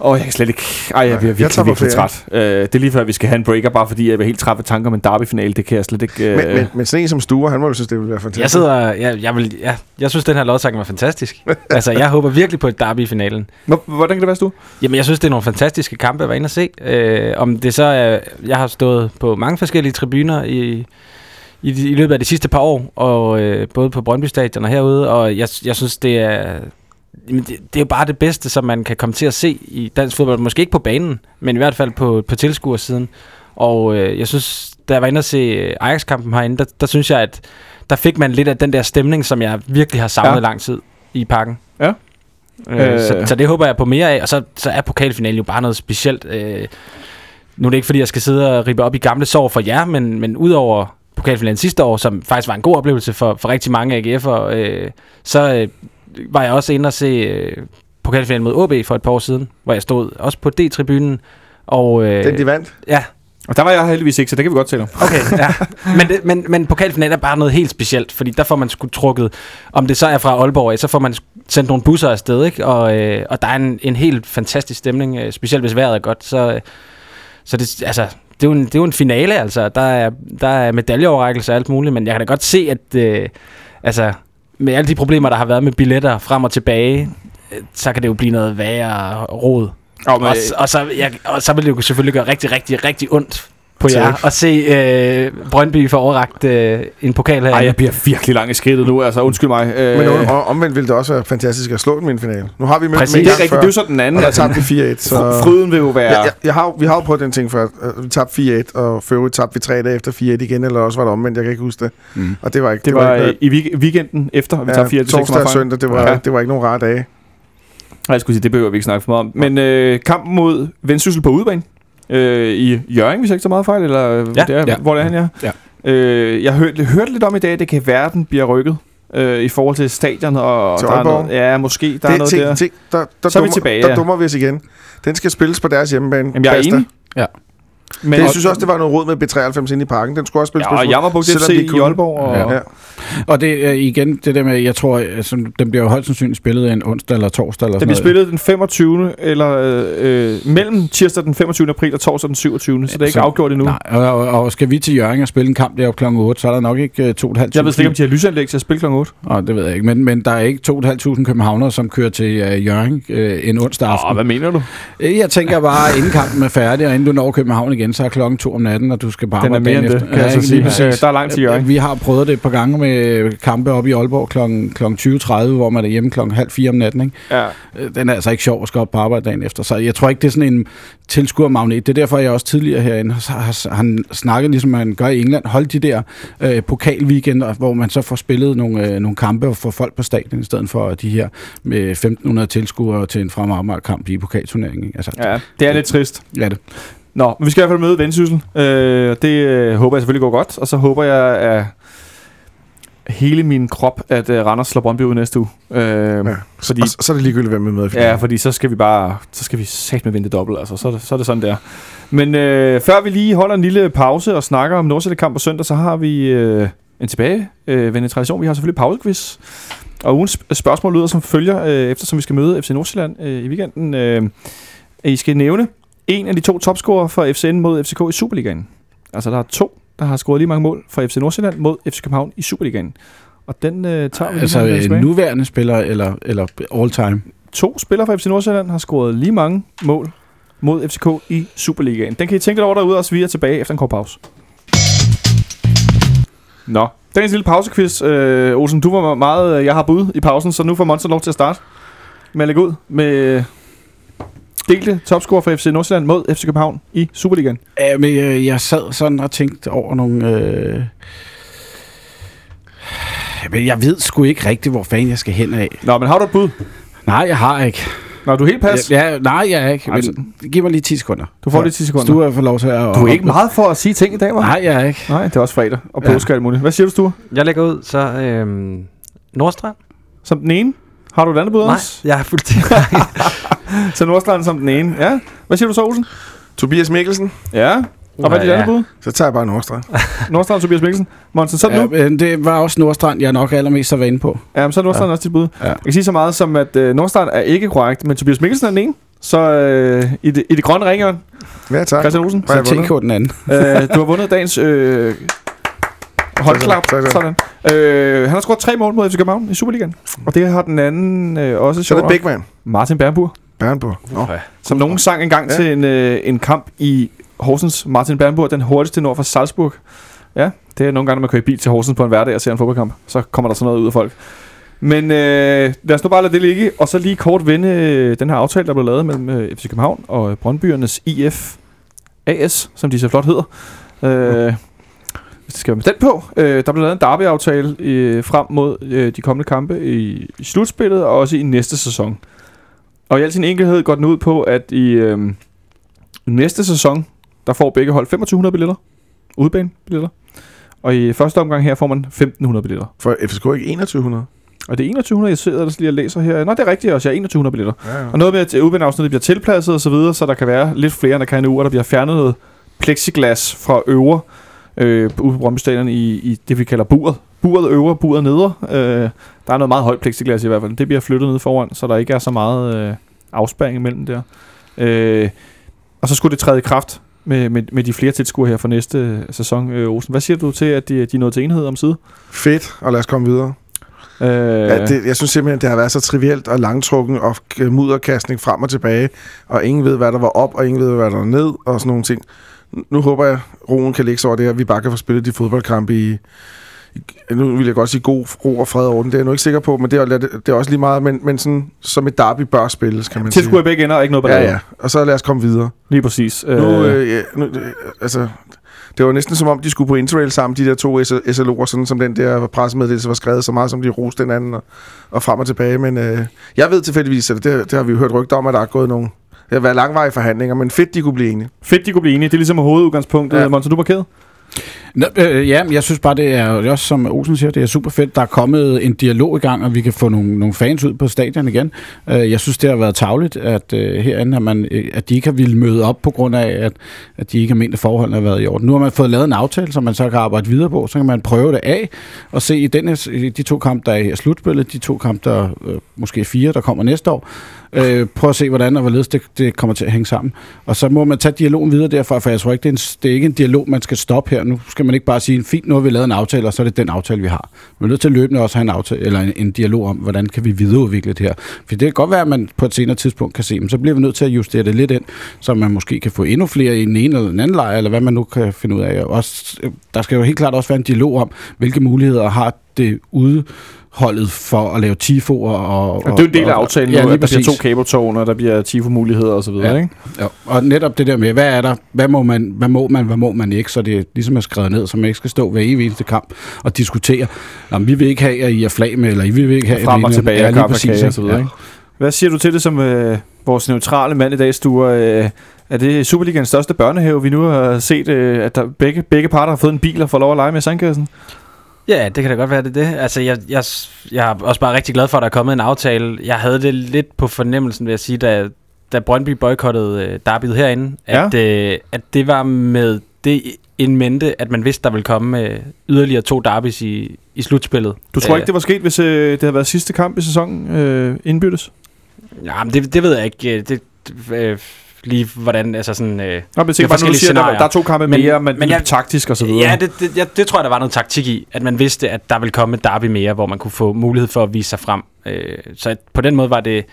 Åh, oh, jeg kan slet ikke... Ej, jeg bliver Jeg virkelig, på virkelig træt. Øh, det er lige før, vi skal have en breaker, bare fordi jeg vil helt trætte ved tanker om en derby-finale. Det kan jeg slet ikke... Øh... Men, men, men sådan en som Sture, han må jo synes, det ville være fantastisk. Jeg sidder, jeg, jeg, vil, ja, jeg synes, den her lodtrækning var fantastisk. altså, jeg håber virkelig på et derby i finalen. Hvor- Hvordan kan det være, du? Jamen, jeg synes, det er nogle fantastiske kampe at være inde og se. Øh, om det så er... Jeg har stået på mange forskellige tribuner i, i, i løbet af de sidste par år, og øh, både på Brøndby Stadion og herude, og jeg, jeg synes, det er... Det, det er jo bare det bedste, som man kan komme til at se i dansk fodbold. Måske ikke på banen, men i hvert fald på, på tilskuersiden. Og øh, jeg synes, da jeg var inde og se øh, Ajax-kampen herinde, der, der synes jeg, at der fik man lidt af den der stemning, som jeg virkelig har savnet Ja. lang tid i parken. Ja. Øh, Øh. så, så det håber jeg på mere af, og så, så er pokalfinalen jo bare noget specielt. Øh, nu er det ikke, fordi jeg skal sidde og ribe op i gamle sår for jer, men, men udover pokalfinalen sidste år, som faktisk var en god oplevelse for, for rigtig mange AGF'ere, øh, så øh, var jeg også inde og se øh, pokalfinalen mod AB for et par år siden, hvor jeg stod også på D-tribunen. Og, øh, Den, de vandt. ja, Og der var jeg heldigvis ikke, så det kan vi godt tale om. Okay, ja. Men, det, men, men pokalfinalen er bare noget helt specielt, fordi der får man sgu trukket, om det så er fra Aalborg af, så får man sendt nogle busser afsted, ikke? Og, øh, og der er en, en helt fantastisk stemning, øh, specielt hvis vejret er godt, så, øh, så det, altså, det, er jo en, det er jo en finale, altså. Der er, der er medaljeoverrækkelse og alt muligt, men jeg kan da godt se, at øh, altså, med alle de problemer, der har været med billetter frem og tilbage, øh, så kan det jo blive noget værre råd. Og Og, og, så, jeg, og så vil det jo selvfølgelig gøre rigtig, rigtig, rigtig ondt på Tak. jer at se øh, Brøndby få overragt øh, en pokal her. ej, jeg bliver virkelig lang i skridtet nu, altså undskyld mig. Øh, Men om- omvendt ville det også være fantastisk at slå dem i en finale. Nu har vi mødt dem en det er gang rigtigt, før, det er jo så den anden. og der Altså, tabte vi 4-1. Så... fr- fryden vil jo være... Ja, jeg, jeg har, vi har jo prøvet den ting før. Øh, Vi tabte 4-1, og for øvrigt tabte vi tre dage efter 4-1 igen, eller også var det omvendt, jeg kan ikke huske det. Mm. Og det var ikke... Det var ikke øh, i week- weekenden efter, vi ja, tager 4 torsdag og søndag, det var, Ja. ja. det var ikke nogen rare dage. Nej, jeg skulle sige, det behøver vi ikke snakke for meget om. Men øh, kampen mod Vendsyssel på udebane øh, i Jørgen, hvis jeg ikke så meget fejl, eller Ja, det er, ja. hvor det er han, ja. Ja. Øh, jeg hørte, hørte lidt om i dag, at det kan være, at den bliver rykket øh, i forhold til stadion, og Til der er noget, ja, måske, der er det, noget ting, der. ting, der, der, Så er vi dummer, tilbage, der ja. dummer vi os igen. Den skal spilles på deres hjemmebane. Jamen, jeg er enig. Ja. Men, Men jeg synes også, det var noget råd med B93 inde i parken. Den skulle også spilles ja, og på Jammerbugt selvom FC de i. Aalborg. Og, Ja. Ja. Og det er igen det der med, jeg tror, altså, den bliver jo højst sandsynligt spillet en onsdag eller torsdag eller Det sådan bliver spillet den 25. eller øh, øh, mellem tirsdag den 25. april og torsdag den 27. Så det er ikke Så- afgjort endnu. Nej, og, og, og, skal vi til Jørgen og spille en kamp deroppe kl. 8, så er der nok ikke uh, 2.500. Jeg ved slet ikke, om de har lysanlæg til at spille kl. 8. Oh, det ved jeg ikke, men, men der er ikke 2.500 københavnere, som kører til uh, Jørgen uh, en onsdag aften. Åh, hvad mener du? Øh, Jeg tænker bare, inden kampen er færdig, og inden du når København igen, så er klokken to om natten, og du skal bare Den er mere end det, kan jeg så sige. Øh, der er langt til Hjørring. Vi har prøvet det et par gange med kampe oppe i Aalborg klokken, klokken 20.30, hvor man er hjemme klokken halv fire om natten. Ikke? Ja. Øh, Den er altså ikke sjov at skal op på arbejde dagen efter. Så jeg tror ikke, det er sådan en tilskuermagnet. Det er derfor, jeg også tidligere herinde har, har, har snakket, ligesom man gør i England. Hold de der øh, pokalweekender, hvor man så får spillet nogle, øh, nogle kampe og får folk på stadion, i stedet for de her med 1.500 tilskuere til en fremad kamp i pokalturneringen. Altså, ja, det er lidt trist. ja, det. Nå, men vi skal i hvert fald møde Vendsyssel. Øh, det øh, håber jeg selvfølgelig går godt, og så håber jeg, at hele min krop, at uh, Randers slår Brøndby ud næste uge. Uh, ja. fordi, Og så, så er det ligegyldigt, hvem er med i ja, fordi så skal vi bare, så skal vi sæt med vente dobbelt, altså. Så er det, så er det sådan der. Men øh, før vi lige holder en lille pause og snakker om Nordsjælland-kamp på søndag, så har vi øh, en tilbage øh, vendende tradition. Vi har selvfølgelig pausequiz. Og ugens sp- spørgsmål lyder som følger, øh, eftersom vi skal møde FC Nordsjælland øh, i weekenden. Øh, I skal nævne en af de to topscorer for FCN mod FCK i Superligaen. Altså, der er to, der har scoret lige mange mål for FC Nordsjælland mod FC København i Superligaen. Og den øh, tager vi Altså en nuværende spiller, eller, eller all time? To spillere fra FC Nordsjælland har scoret lige mange mål mod FCK i Superligaen. Den kan I tænke lidt over derude, og så vi er tilbage efter en kort pause. Nå, dagens lille pausequiz. Øh, Olsen, du var meget, øh, jeg har bud i pausen, så nu får Monster lov til at starte med at lægge ud med delte topscorer for FC Nordsjælland mod FC København i Superligaen. Ja, men øh, jeg sad sådan og tænkte over nogle... Øh... Men jeg ved sgu ikke rigtigt, hvor fanden jeg skal hen af. Nå, men har du et bud? Nej, jeg har ikke. Nå, du er helt pas. Ja, ja, nej, jeg er ikke. Altså- Men giv mig lige 10 sekunder. Du får lige 10 sekunder. Stue får lov til at... Du er ikke meget for at sige ting i dag, hva'? Nej, jeg er ikke. Nej, det er også fredag og Ja. påske og alt muligt. Hvad siger du, Sture? Jeg lægger ud, så øhm, Nordstrand? Som den ene? Har du et andet bud Nej, jeg er fuldstændig... Så Nordstrand som den ene. Ja. Hvad siger du så, Olsen? Tobias Mikkelsen, Ja. Og hvad er dit Ja, andet bud? så tager jeg bare Nordstrand. Nordstrand og Tobias Mikkelsen. Monsen, så er det Ja, nu. men det var også Nordstrand, jeg nok allermest så var inde på. Ja, men så er Nordstrand også dit bud. Ja. Jeg kan sige så meget som, at øh, Nordstrand er ikke korrekt, men Tobias Mikkelsen er den ene. Så øh, i, det, i det grønne ringhjørn, Ja, tak. Christian Olsen, har Så? TK den anden. øh, du har vundet dagens øh, håndklap. Tak, tak. Sådan. Øh, han har scoret tre mål mod FC København i Superligaen. Og det har den anden øh, også Så er det Big Man. Martin Bernburg. Bernburg. Nå. Som nogen sang engang Ja. til en, øh, en kamp i Horsens. Martin Bernburg, den hurtigste nord for Salzburg. Ja, det er nogle gange, når man kører i bil til Horsens på en hverdag og ser en fodboldkamp. Så kommer der sådan noget ud af folk. Men øh, lad os nu bare lade det ligge, og så lige kort vende øh, den her aftale, der blev lavet mellem øh, FC København og øh, Brøndbyernes IF AS, som de så flot hedder. Øh, hvis det skal være med den på. Øh, der blev lavet en derby-aftale øh, frem mod øh, de kommende kampe i, i slutspillet, og også i næste sæson. Og i al sin enkelhed går den ud på, at i øh, næste sæson, der får begge hold 2500 billetter. Udbanebilletter. Og i første omgang her får man 1500 billetter. For FCK ikke 2100. Og det er 2100, jeg sidder ellers lige og læser her. Nå, det er rigtigt også, jeg er 2100 billetter. Ja, ja. Og noget med, at udbaneafsnittet bliver tilpasset og så videre, så der kan være lidt flere, end der kan nu, og der bliver fjernet noget plexiglas fra øvre øh, ude på Brøndby Stadion i, i det, vi kalder buret. Buret øvre, buret nedre. Øh, der er noget meget højt plexiglas i hvert fald. Det bliver flyttet ned foran, så der ikke er så meget øh, afspæring imellem der. Øh, og så skulle det træde i kraft med, med, med de flere tilskuere her for næste øh, sæson, øh, Olsen. Hvad siger du til, at de, de er nået til enhed om side? Fedt, og lad os komme videre. Øh, Ja, det, jeg synes simpelthen, det har været så trivielt og langtrukken og mudderkastning frem og tilbage, og ingen ved, hvad der var op, og ingen ved, hvad der var ned, og sådan nogle ting. Nu håber jeg, roen kan lægge sig over det her, vi bare kan få spillet de fodboldkampe i nu vil jeg godt sige god ro og fred og orden. Det er jeg nu ikke sikker på, men det er, det er også lige meget, men, men sådan, som et derby bør spilles, kan man sige. Tilskuere i begge ender og ikke noget ballade. Ja, ja. Og så lad os komme videre. Lige præcis. Nu, øh, ja, nu, øh, altså, det var næsten som om, de skulle på interrail sammen, de der to SLO'er, sådan som den der pressemeddelelse var skrevet, så meget som de roste den anden og, og frem og tilbage. Men øh, jeg ved tilfældigvis, at det, det har vi jo hørt rygter om, at der er gået nogle det har været langvarige forhandlinger, men fedt, de kunne blive enige. Fedt, de kunne blive enige. Det er ligesom hovedudgangspunktet. Ja. Monsen, du er markeret? Nå, øh, ja, jeg synes bare, det er også, som Olsen siger, det er super fedt. Der er kommet en dialog i gang, og vi kan få nogle, nogle fans ud på stadion igen. Øh, jeg synes, det har været tavligt, at øh, herinde, at, man, øh, at de ikke har ville møde op på grund af, at, at de ikke har ment, at forholdene har været i orden. Nu har man fået lavet en aftale, som man så kan arbejde videre på. Så kan man prøve det af og se i, den her, i de to kampe, der er i slutspillet, de to kampe, der øh, måske fire, der kommer næste år. Øh, prøv at se, hvordan og hvorledes det, det kommer til at hænge sammen. Og så må man tage dialogen videre derfra, for jeg tror ikke, det er, en, det er ikke en dialog, man skal stoppe her. Nu skal man ikke bare sige, fint, nu har vi lavet en aftale, og så er det den aftale, vi har. Man er nødt til løbende også have en, aftale, eller en, en dialog om, hvordan kan vi videreudvikle det her. For det kan godt være, at man på et senere tidspunkt kan se, men så bliver vi nødt til at justere det lidt ind, så man måske kan få endnu flere i den ene eller den anden lejr, eller hvad man nu kan finde ud af. Også, der skal jo helt klart også være en dialog om, hvilke muligheder har det ude holdet for at lave tifoer. Og, Og, det er jo en del af aftalen ja, nu, lige at der bliver præcis. to kabeltårne, og der bliver tifo-muligheder osv., Ja. ja. ikke? Ja, og netop det der med, hvad er der, hvad må man, hvad må man, hvad må man ikke, så det er ligesom er skrevet ned, så man ikke skal stå hver evig eneste kamp og diskutere, om vi vil ikke have, at I er flag med, eller I vil ikke have, at Frem og tilbage, ja, og lige og præcis, ikke? og så videre, Ja. ikke? Hvad siger du til det som øh, vores neutrale mand i dag, Sture? Øh, er det Superligans største børnehave, vi nu har set, øh, at der begge, begge parter har fået en bil og får lov at lege med i sandkassen? Ja, det kan da godt være, det er det. Altså, jeg, jeg, jeg er også bare rigtig glad for, at der er kommet en aftale. Jeg havde det lidt på fornemmelsen, vil jeg sige, da, da Brøndby boykottede øh, derbyet herinde, at, øh, at det var med det en mente, at man vidste, der ville komme øh, yderligere to derbys i, i slutspillet. Du tror ikke, det var sket, hvis øh, det havde været sidste kamp i sæsonen øh, indbyttes? Ja, men det, det ved jeg ikke. Det, det, øh, lige hvordan, altså sådan... Øh, Nå, men tænk, bare, du siger, der, der er to kampe Men- mere, men, men jeg- taktisk og så videre. Ja, det, det, jeg, det tror jeg, der var noget taktik i, at man vidste, at der ville komme et derby mere, hvor man kunne få mulighed for at vise sig frem. Øh, så at på den måde var det,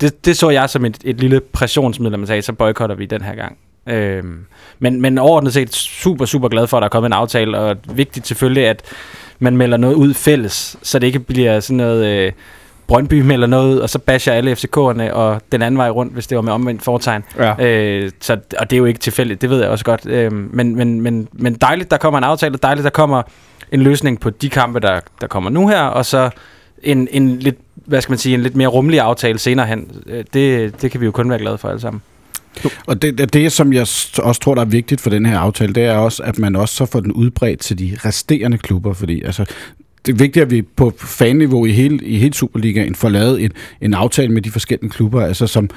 det, det så jeg som et, et lille pressionsmiddel, man sagde, så boykotter vi den her gang. Øh, men, men overordnet set super, super glad for, at der er kommet en aftale, og vigtigt selvfølgelig, at man melder noget ud fælles, så det ikke bliver sådan noget... Øh, Brøndby melder noget ud, og så basher alle FCK'erne, og den anden vej rundt, hvis det var med omvendt foretegn. Ja. Øh, så, og det er jo ikke tilfældigt, det ved jeg også godt. Øh, men, men, men, men dejligt, der kommer en aftale, dejligt, der kommer en løsning på de kampe, der, der kommer nu her, og så en, en lidt, hvad skal man sige, en lidt mere rummelig aftale senere hen. Øh, Det, det kan vi jo kun være glade for alle sammen. Og det, det, som jeg også tror, der er vigtigt for den her aftale, det er også, at man også så får den udbredt til de resterende klubber, fordi altså, det er vigtigt, at vi på fanniveau i hele, i hele Superligaen får lavet en, en aftale med de forskellige klubber, altså som,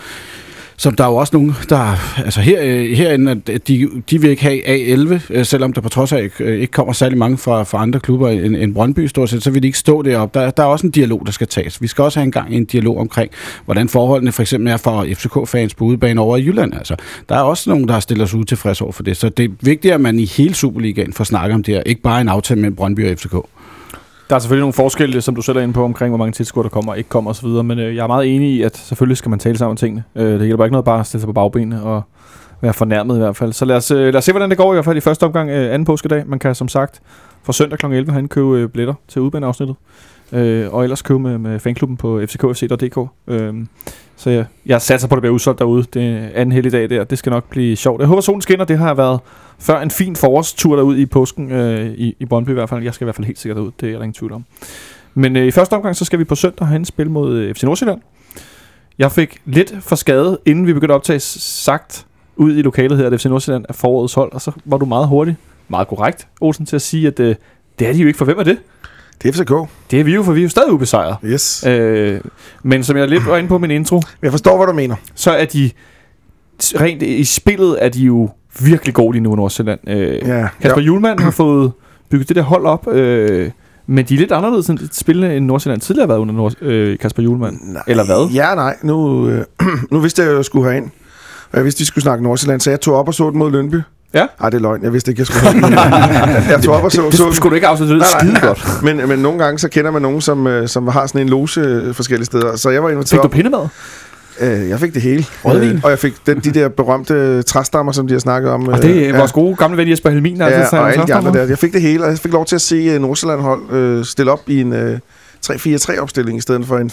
som der er jo også nogen, der, altså her, herinde, at de, de vil ikke have A11, øh, selvom der på trods af øh, ikke kommer særlig mange fra, fra andre klubber end, end Brøndby stort set, så vil de ikke stå deroppe. Der, der er også en dialog, der skal tages. Vi skal også have en gang en dialog omkring, hvordan forholdene for eksempel er for FCK-fans på udebane over i Jylland. Altså, der er også nogen, der har stillet sig utilfredse over for det. Så det er vigtigt, at man i hele Superligaen får snakket om det her, ikke bare en aftale mellem Brøndby og FCK. Der er selvfølgelig nogle forskelle, som du selv er inde på, omkring hvor mange tilskuere der kommer og ikke kommer osv., men øh, jeg er meget enig i, at selvfølgelig skal man tale sammen om tingene. Øh, det hjælper ikke noget bare at stille sig på bagbenene og være fornærmet i hvert fald. Så lad os, øh, lad os se, hvordan det går i hvert fald i første omgang øh, anden påskedag. Man kan som sagt fra søndag kl. 11 herinde købe øh, billetter til udbaneafsnittet. Øh, og ellers købe med, med fanklubben på fckfc.dk. Øh, så jeg, jeg satser på, at det bliver udsolgt derude. Det er anden heldig dag der. Det skal nok blive sjovt. Jeg håber, solen skinner. Det har været før en fin forårstur derud i påsken øh, i, i Brøndby i hvert fald. Jeg skal i hvert fald helt sikkert derud. Det er der ingen tvivl om. Men øh, i første omgang, så skal vi på søndag have en spil mod øh, FC Nordsjælland. Jeg fik lidt for skade, inden vi begyndte at optage, sagt ud i lokalet her, at FC Nordsjælland er forårets hold, og så var du meget hurtig, meget korrekt, Olsen, til at sige, at øh, det er de jo ikke, for hvem er det? Det er FCK. Det er vi jo, for vi er jo stadig ubesejret. Yes. Øh, men som jeg lidt var inde på min intro, Jeg forstår, hvad du mener. så er de rent i spillet er de jo virkelig gode lige nu i Nordsjælland. Øh, Ja. Kasper Julemand har fået bygget det der hold op, øh, men de er lidt anderledes end spillende end Nordsjælland tidligere har været under Nord- øh, Kasper Julemand. Nej. Eller hvad? Ja, nej. Nu, øh, nu vidste jeg, at jeg skulle herind. Og jeg vidste, at vi skulle snakke Nordsjælland, så jeg tog op og så den mod Lønby. Ja. Nej, det er løgn. Jeg vidste ikke, jeg skulle jeg tog op og så, Det, så det skulle du ikke afslutte, det Nej, nej. skide godt. men, men nogle gange, så kender man nogen, som, øh, som har sådan en loge øh, forskellige steder. Så jeg var inviteret Fik du pindemad? Øh, jeg fik det hele. Rødvin? Øh, og jeg fik den, de der berømte træstammer, som de har snakket om. Og det er øh, vores gode gamle ven Jesper Helmin, der altid Ja, tager og alle de andre der. Jeg fik det hele, og jeg fik lov til at se uh, Nordsjælland hold uh, stille op i en uh, 3-4-3 opstilling, i stedet for en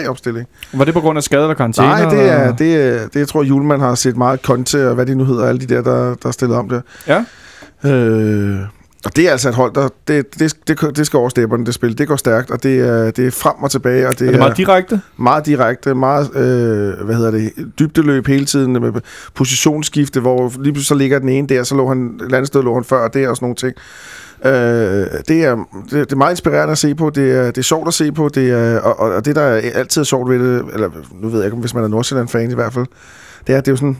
4-3 opstilling. Var det på grund af skade eller karantæne? Nej, det er, eller- det, er, det jeg tror, Julemand har set meget konte, og hvad de nu hedder, alle de der, der, der er stillet om der. Ja. Øh, og det er altså et hold, der, det, det, det, det skal over stepperne, det spil. Det går stærkt, og det er, det er frem og tilbage, og det, Er det meget direkte? meget direkte, meget, øh, hvad hedder det, dybdeløb hele tiden, med positionsskifte, hvor lige pludselig så ligger den ene der, så lå han, et andet sted lå han før, og det og sådan nogle ting. Øh, det, er, det, det er meget inspirerende at se på, det er, det er sjovt at se på, det er, og, og, det der er altid er sjovt ved det, eller nu ved jeg ikke, hvis man er Nordsjælland-fan i hvert fald, det er, det er jo sådan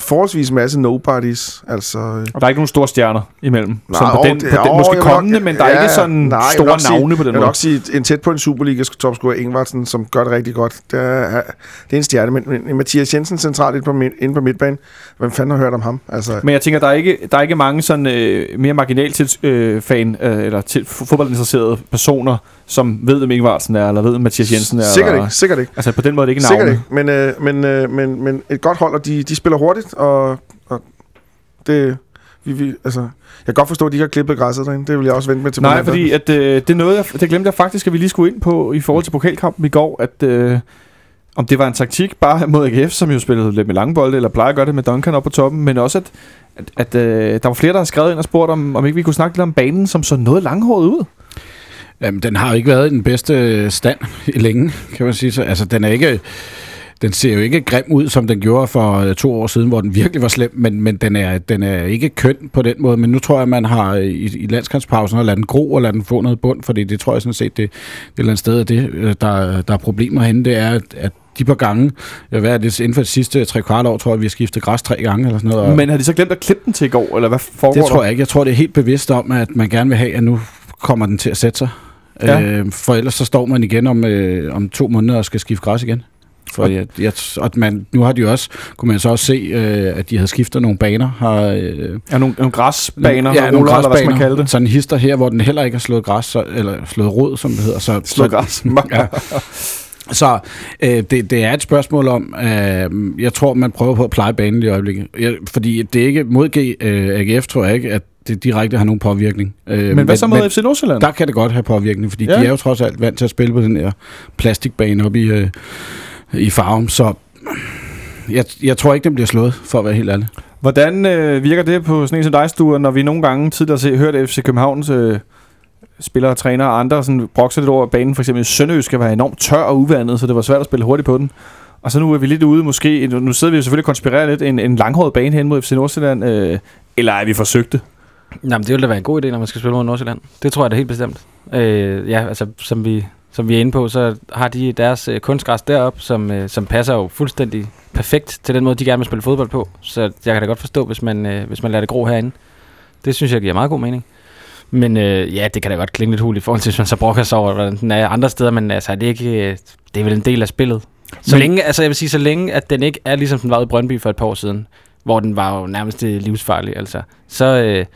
forholdsvis masse nobodies, altså... øh, Og der er ikke nogen store stjerner imellem. Nej, på den, det- på den måske jeg vil nok- kommende, men der er ja, ikke sådan nej, jeg vil store nok sige- navne på den Jeg vil måde. nok sige, en tæt på en Superliga-topscorer, Ingvartsen, som gør det rigtig godt. Det er, det er en stjerne, men, men Mathias Jensen centralt inde på, midt- inde på midtbanen, hvem fanden har hørt om ham? Altså, Men jeg tænker, der er ikke, der er ikke mange sådan, øh, mere marginal til, øh, fan, øh, eller til fodboldinteresserede personer, som ved, hvem Ingvartsen er, eller ved, hvem Mathias Jensen er. sikkert eller, ikke, sikkert ikke. Altså på den måde er det ikke Sikkert navne. ikke, men, øh, men, øh, men, men et godt hold, og de, de spiller hurtigt, og, og det... Vi, vi, altså, jeg kan godt forstå, at de ikke har klippet græsset derinde. Det vil jeg også vente med til Nej, fordi at, øh, det, er noget, jeg, det glemte jeg faktisk, at vi lige skulle ind på i forhold til pokalkampen i går, at øh, om det var en taktik bare mod AGF, som jo spillede lidt med lange bolde, eller plejer at gøre det med Duncan op på toppen, men også at, at, at øh, der var flere, der har skrevet ind og spurgt, om, om ikke vi kunne snakke lidt om banen, som så noget langhåret ud. Jamen, den har jo ikke været i den bedste stand i længe, kan man sige. Så, altså, den er ikke... den ser jo ikke grim ud, som den gjorde for øh, to år siden, hvor den virkelig var slem, men, men den, er, den er ikke køn på den måde. Men nu tror jeg, man har i, i landskampspausen at lade den gro og lade den få noget bund, fordi det tror jeg sådan set, det, det er et eller andet sted, at det, øh, der, der er problemer henne, det er, at de par gange, hvad er det, inden for de sidste tre kvart år, tror jeg, vi har skiftet græs tre gange eller sådan noget. Men har de så glemt at klippe den til i går, eller hvad foregår det tror jeg ikke. Jeg tror, det er helt bevidst om, at man gerne vil have, at nu kommer den til at sætte sig. Ja. Øh, for ellers så står man igen om, øh, om to måneder og skal skifte græs igen. For jeg, jeg, og man, nu har de også, kunne man så også se, øh, at de havde skiftet nogle baner. Har, øh, Ja, nogle, nogle græsbaner, ja, nogle ruller, eller hvad skal man græsbaner. kalde det? Sådan en hister her, hvor den heller ikke har slået græs, så, eller slået rod, som det hedder. Så, Slået så, græs. ja. Så øh, det, det er et spørgsmål om, øh, jeg tror, man prøver på at pleje banen i øjeblikket. Jeg, fordi det er ikke mod G, øh, AGF, tror jeg ikke, at det direkte har nogen påvirkning. Øh, Men hvad så med FC Nordsjælland? Der kan det godt have påvirkning, fordi ja. de er jo trods alt vant til at spille på den her plastikbane oppe i, øh, i farven, så jeg, jeg tror ikke, den bliver slået, for at være helt ærlig. Hvordan øh, virker det på sådan en som dig, Sture, når vi nogle gange tidligere har hørt FC Københavns øh, spillere, trænere og andre sådan, brokser lidt over banen, for eksempel Sønderø skal være enormt tør og uvandet, så det var svært at spille hurtigt på den. Og så nu er vi lidt ude måske, nu sidder vi jo selvfølgelig og konspirerer lidt, en, en langhåret bane hen mod FC Nordsjælland, øh, eller er vi forsøgte? Jamen, det ville da være en god idé, når man skal spille mod Nordsjælland. Det tror jeg da helt bestemt. Øh, ja, altså, som vi, som vi er inde på, så har de deres øh, kunstgræs derop, som, øh, som passer jo fuldstændig perfekt til den måde, de gerne vil spille fodbold på. Så jeg kan da godt forstå, hvis man, øh, hvis man lader det gro herinde. Det synes jeg giver meget god mening. Men øh, ja, det kan da godt klinge lidt hul i forhold til, hvis man så brokker sig over, hvordan den er andre steder, men altså, det er, ikke, øh, det er vel en del af spillet. Så Men- længe, altså jeg vil sige, så længe, at den ikke er ligesom den var i Brøndby for et par år siden, hvor den var jo nærmest øh, livsfarlig, altså, så, øh,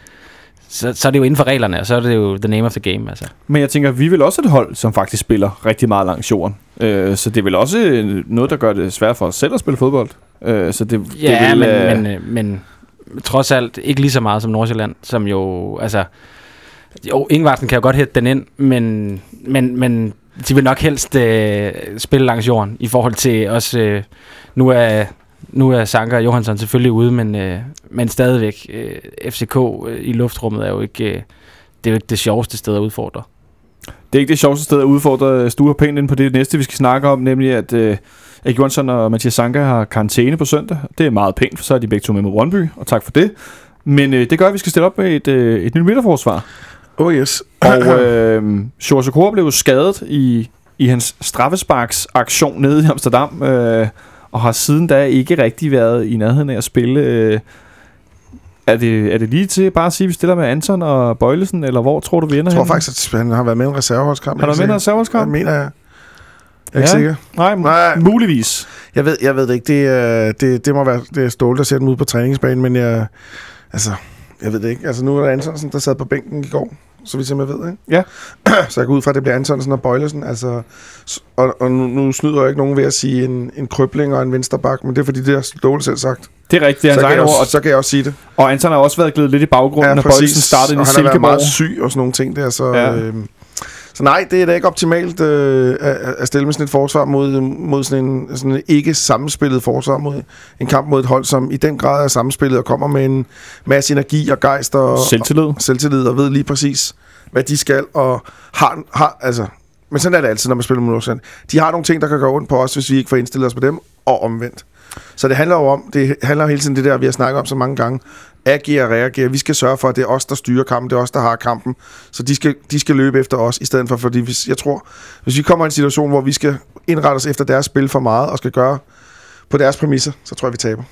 så, så er det jo inden for reglerne, og så er det jo the name of the game, altså. Men jeg tænker, vi vel også et hold, som faktisk spiller rigtig meget langs jorden. Øh, så det er vel også øh, noget, der gør det svært for os selv at spille fodbold. Øh, så det, det Ja, er vel, øh, men, men, øh, men trods alt ikke lige så meget som Nordsjælland, som jo, altså, jo, Ingvarsen kan jo godt hætte den ind, men, men, men de vil nok helst øh, spille langs jorden, i forhold til også, øh, nu er, nu er Sanker og Johansson selvfølgelig ude, men, øh, men stadigvæk, øh, FCK øh, i luftrummet er jo ikke, øh, det er jo ikke det sjoveste sted at udfordre. Det er ikke det sjoveste sted at udfordre Sture pænt ind på det næste, vi skal snakke om, nemlig at øh, Erik Johansson og Mathias Sanka har karantæne på søndag. Det er meget pænt, for så er de begge to med mod Brøndby, og tak for det. Men øh, det gør, at vi skal stille op med et, øh, et nyt midterforsvar. Oh yes. Og øh, Sjors Okora blev skadet i, i hans straffesparks aktion nede i Amsterdam, øh, og har siden da ikke rigtig været i nærheden af at spille. Øh, er, det, er det lige til bare at sige, at vi stiller med Anton og Bøjlesen, eller hvor tror du, vi ender Jeg tror henne? faktisk, at han har været med i en reserveholdskamp. Har du med er en ikke reserveholdskamp? Jeg mener jeg. Jeg er ikke Ja. sikker. Nej, Nej. muligvis. Jeg ved, jeg ved det ikke. Det, er- det, det må være det er Ståle, der sætter dem ud på træningsbanen, men jeg, altså, jeg ved det ikke. Altså, nu er der Antonsen, der sad på bænken i går, så vidt som jeg ved, ikke? Ja. så jeg går ud fra, at det bliver Antonsen og Bøjlesen. Altså, og, og nu, nu snyder jeg ikke nogen ved at sige en, en krybling og en vensterbak, men det er fordi, det har Ståle selv sagt. Det er rigtigt, hans egen også, ord. så kan jeg også sige det. Og Anton har også været glædet lidt i baggrunden, når Bøjlesen startede i og han har været Silkeborg. meget syg og sådan nogle ting der, så... Ja. Ja. Øh, så nej, det er da ikke optimalt øh, at, stille med sådan et forsvar mod, mod sådan en sådan en ikke sammenspillet forsvar mod en kamp mod et hold, som i den grad er sammenspillet og kommer med en masse energi og gejst og, Selvtillid. og selvtillid og ved lige præcis, hvad de skal og har, har altså... Men sådan er det altid, når man spiller mod Nordsjælland. De har nogle ting, der kan gøre ondt på os, hvis vi ikke får indstillet os på dem, og omvendt. Så det handler jo om, det handler hele tiden det der, vi har snakket om så mange gange, agere og reagere. Vi skal sørge for, at det er os, der styrer kampen, det er os, der har kampen. Så de skal, de skal løbe efter os, i stedet for, fordi hvis, jeg tror, hvis vi kommer i en situation, hvor vi skal indrette os efter deres spil for meget, og skal gøre på deres præmisser, så tror jeg, vi taber.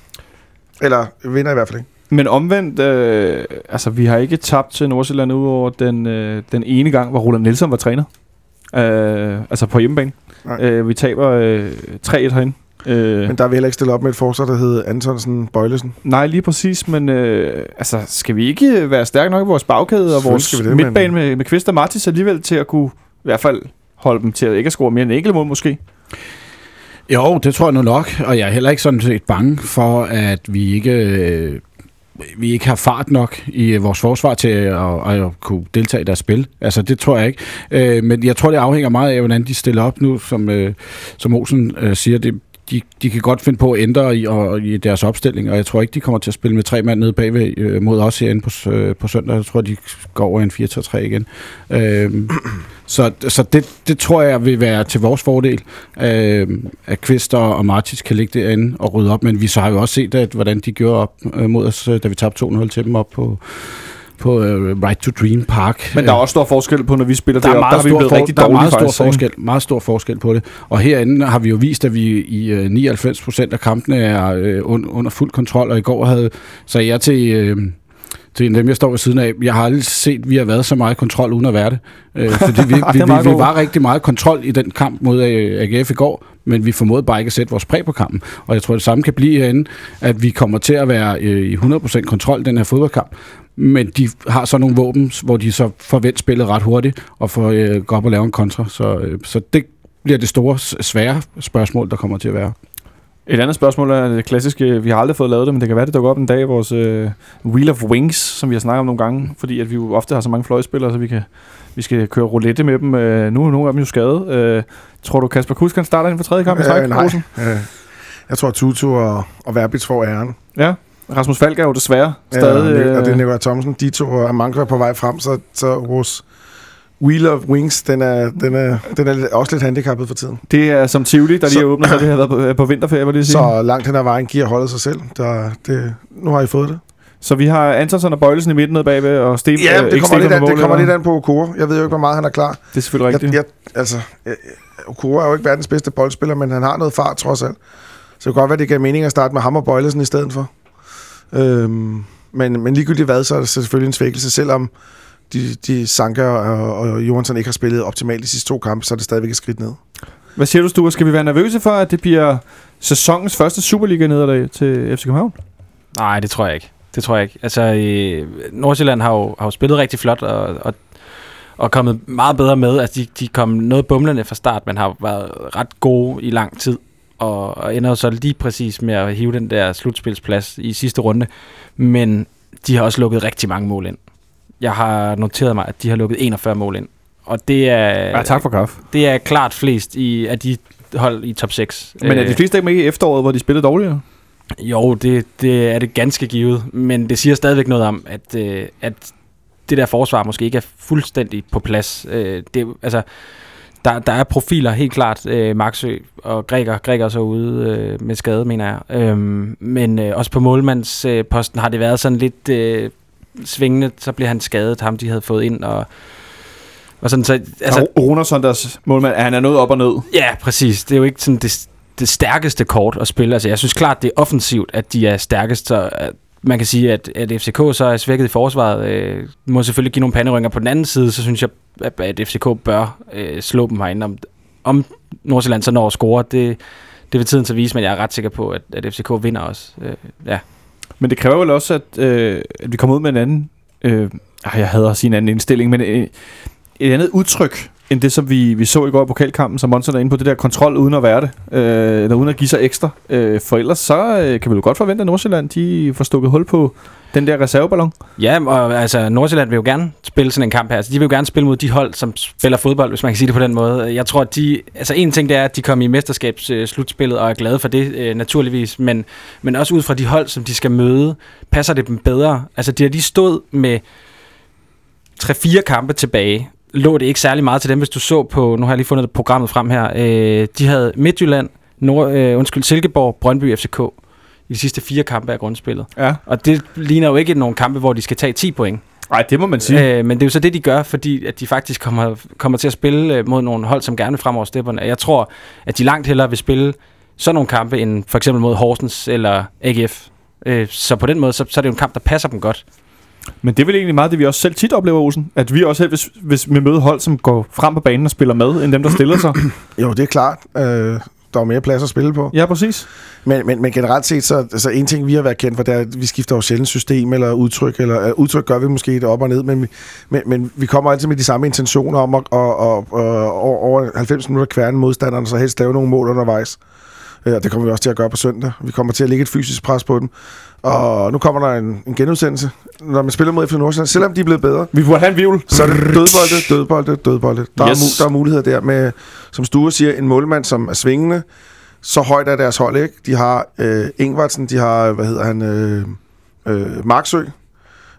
Eller vinder i hvert fald ikke. Men omvendt, øh, altså vi har ikke tabt til Nordsjælland udover den, øh, den ene gang, hvor Roland Nielsen var træner. Øh, altså på hjemmebane. Nej. Øh, vi taber øh, 3-1 herinde. Øh, Men der er vi heller ikke stillet op med et forsvar, der hedder Antonsen Bøjlesen. nej, lige præcis, men øh, altså, skal vi ikke være stærke nok i vores bagkæde og vores skal vi det, men- midtbane med, med Kvist og Martis alligevel til at kunne i hvert fald holde dem til at ikke at score mere end enkelt mål måske? Jo, det tror jeg nu nok, og jeg er heller ikke sådan set bange for, at vi ikke, øh, vi ikke har fart nok i vores forsvar til at, at kunne deltage i deres spil. Altså, det tror jeg ikke. Øh, men jeg tror, det afhænger meget af, hvordan de stiller op nu, som, øh, som Olsen øh, siger. Det, de, de kan godt finde på at ændre i, og, i deres opstilling, og jeg tror ikke, de kommer til at spille med tre mand nede bagved øh, mod os herinde på, øh, på søndag. Jeg tror, de går over i en 4-3 igen. Øh, så så det, det tror jeg vil være til vores fordel, øh, at Kvister og, og Martins kan ligge derinde og rydde op, men vi så har jo også set, at, hvordan de gjorde op øh, mod os, øh, da vi tabte 2-0 til dem op på på uh, Right to Dream Park. Men der er også stor forskel på, når vi spiller der er deroppe. meget Der, er vi stor, blevet for, rigtig der er meget stor faktisk, ikke? forskel, meget stor forskel på det. Og herinde har vi jo vist, at vi i uh, 99 procent af kampene er uh, un, under fuld kontrol, og i går havde, sagde jeg til... Uh, til dem, jeg står ved siden af. Jeg har aldrig set, at vi har været så meget kontrol, uden at være det. Øh, fordi vi, vi, vi, meget vi god. var rigtig meget kontrol i den kamp mod øh, AGF i går, men vi formåede bare ikke at sætte vores præg på kampen. Og jeg tror, det samme kan blive herinde, at vi kommer til at være øh, i 100% kontrol i den her fodboldkamp. Men de har så nogle våben, hvor de så forventer spillet ret hurtigt, og får øh, gå op og lave en kontra. Så, øh, så det bliver det store, svære spørgsmål, der kommer til at være. Et andet spørgsmål er det klassiske, vi har aldrig fået lavet det, men det kan være, det dukker op en dag, vores øh, Wheel of Wings, som vi har snakket om nogle gange, fordi at vi jo ofte har så mange fløjspillere, så vi, kan, vi skal køre roulette med dem. Øh, nu er nogle af dem jo skadet. Øh, tror du, Kasper Kusk kan starte ind for tredje kamp i træk? Øh, nej. Øh, jeg tror, Tutu og, og Verbitz får æren. Ja. Rasmus Falk er jo desværre Stadig, stadig... ja, og, og det er øh, Nikolaj Thomsen. De to er mange på vej frem, så, så vores Wheel of Wings, den er, den er, den er også lidt handicappet for tiden. det er som Tivoli, der lige Så- er åbnet, så det har været på, på vinterferie, vil jeg sige. Så. Langt hen ad vejen giver holdet sig selv. Der, det, nu har I fået det. så vi har Antonsen og Bøjlesen i midten nede bagved, og Sten, Ja, øh, det kommer, lidt an, det kommer lidt an på Okoro. Jeg ved jo ikke, hvor meget han er klar. Det er selvfølgelig rigtigt. Jeg, jeg, altså, jeg, Okoro er jo ikke verdens bedste boldspiller, men han har noget fart trods alt. Så det kan godt være, det gav mening at starte med ham og Bøjlesen i stedet for. Øhm, men, men ligegyldigt hvad, så er det selvfølgelig en svækkelse. Selvom de, de Sanka og, og Johansson ikke har spillet optimalt de sidste to kampe, så er det stadigvæk et skridt ned. Hvad siger du, Sture? Skal vi være nervøse for, at det bliver sæsonens første Superliga-nederlag til FC København? Nej, det tror jeg ikke. Det tror jeg ikke. Altså, øh, Nordsjælland har jo, har jo spillet rigtig flot, og, og, og kommet meget bedre med. Altså, de, de kom noget bumlende fra start, men har været ret gode i lang tid. Og, og ender så lige præcis med at hive den der slutspilsplads i sidste runde. Men de har også lukket rigtig mange mål ind. Jeg har noteret mig, at de har lukket 41 mål ind. Og det er, Ja, tak for kaffe. det er klart flest i, af de hold i top 6. Men er de fleste ikke med i efteråret, hvor de spillede dårligere? Jo, det, det er det ganske givet, men det siger stadigvæk noget om, at, øh, at det der forsvar måske ikke er fuldstændig på plads. Øh, det, altså, der, der er profiler helt klart, øh, Maxø og Græker, Græker er så ude øh, med skade, mener jeg. Øhm, men øh, også på målmandsposten øh, posten har det været sådan lidt øh, svingende, så bliver han skadet, ham de havde fået ind, og, og sådan, så, Altså, Runersson, deres målmand, er han er noget op og ned. Ja, præcis. Det er jo ikke sådan det, det stærkeste kort at spille. Altså, jeg synes klart, det er offensivt, at de er stærkest. Så at man kan sige, at, at FCK så er svækket i forsvaret. Øh, må selvfølgelig give nogle panderynger. På den anden side, så synes jeg, at, at FCK bør øh, slå dem herinde. Om, om Nordsjælland så når at score, det, det vil tiden så vise, men jeg er ret sikker på, at, at FCK vinder også. Øh, ja. Men det kræver vel også, at, øh, at vi kommer ud med en anden... Øh, ah, jeg hader at sige en anden indstilling, men øh, et andet udtryk, end det, som vi, vi så i går i pokalkampen, som Monsen er inde på, det der kontrol uden at være det, øh, eller uden at give sig ekstra. Øh, for ellers så øh, kan vi jo godt forvente, at Nordsjælland de får stukket hul på den der reserveballon. Ja, og altså Nordsjælland vil jo gerne spille sådan en kamp her. Altså, de vil jo gerne spille mod de hold, som spiller fodbold, hvis man kan sige det på den måde. Jeg tror, at de... Altså en ting det er, at de kom i mesterskabsslutspillet øh, og er glade for det, øh, naturligvis. Men, men også ud fra de hold, som de skal møde, passer det dem bedre. Altså de har lige stået med 3-4 kampe tilbage. Lå det ikke særlig meget til dem, hvis du så på... Nu har jeg lige fundet programmet frem her. Øh, de havde Midtjylland, Nord, øh, undskyld, Silkeborg, Brøndby, FCK i de sidste fire kampe af grundspillet. Ja. Og det ligner jo ikke nogle kampe, hvor de skal tage 10 point. Nej, det må man sige. Øh, men det er jo så det, de gør, fordi at de faktisk kommer, kommer til at spille øh, mod nogle hold, som gerne vil frem over stepperne. Jeg tror, at de langt hellere vil spille sådan nogle kampe, end for eksempel mod Horsens eller AGF. Øh, så på den måde, så, så er det jo en kamp, der passer dem godt. Men det er vel egentlig meget det, vi også selv tit oplever, Olsen. At vi også hvis, hvis vi møder hold, som går frem på banen og spiller med, end dem, der stiller sig. Jo, det er klart. Øh, der er mere plads at spille på. ja, præcis. Men, men, men generelt set, så altså en ting, vi har været kendt for, det er, at vi skifter jo sjældent system eller udtryk, eller uh, udtryk gør vi måske det op og ned, men, vi- men, men vi kommer altid med de samme intentioner om at, at, at over, over 90 minutter kværne modstanderne, så helst lave nogle mål undervejs. Ja, det kommer vi også til at gøre på søndag. Vi kommer til at lægge et fysisk pres på dem. Og nu kommer der en, en genudsendelse, når man spiller mod FC Nordsjælland. Selvom de er blevet bedre, Vi får have en vivl. så er det dødbolde, dødbolde, dødbolde. Der, yes. Er, der er muligheder der med, som Sture siger, en målmand, som er svingende, Så højt er deres hold, ikke? De har øh, Ingvartsen, de har, hvad hedder han, øh, øh, Marksø.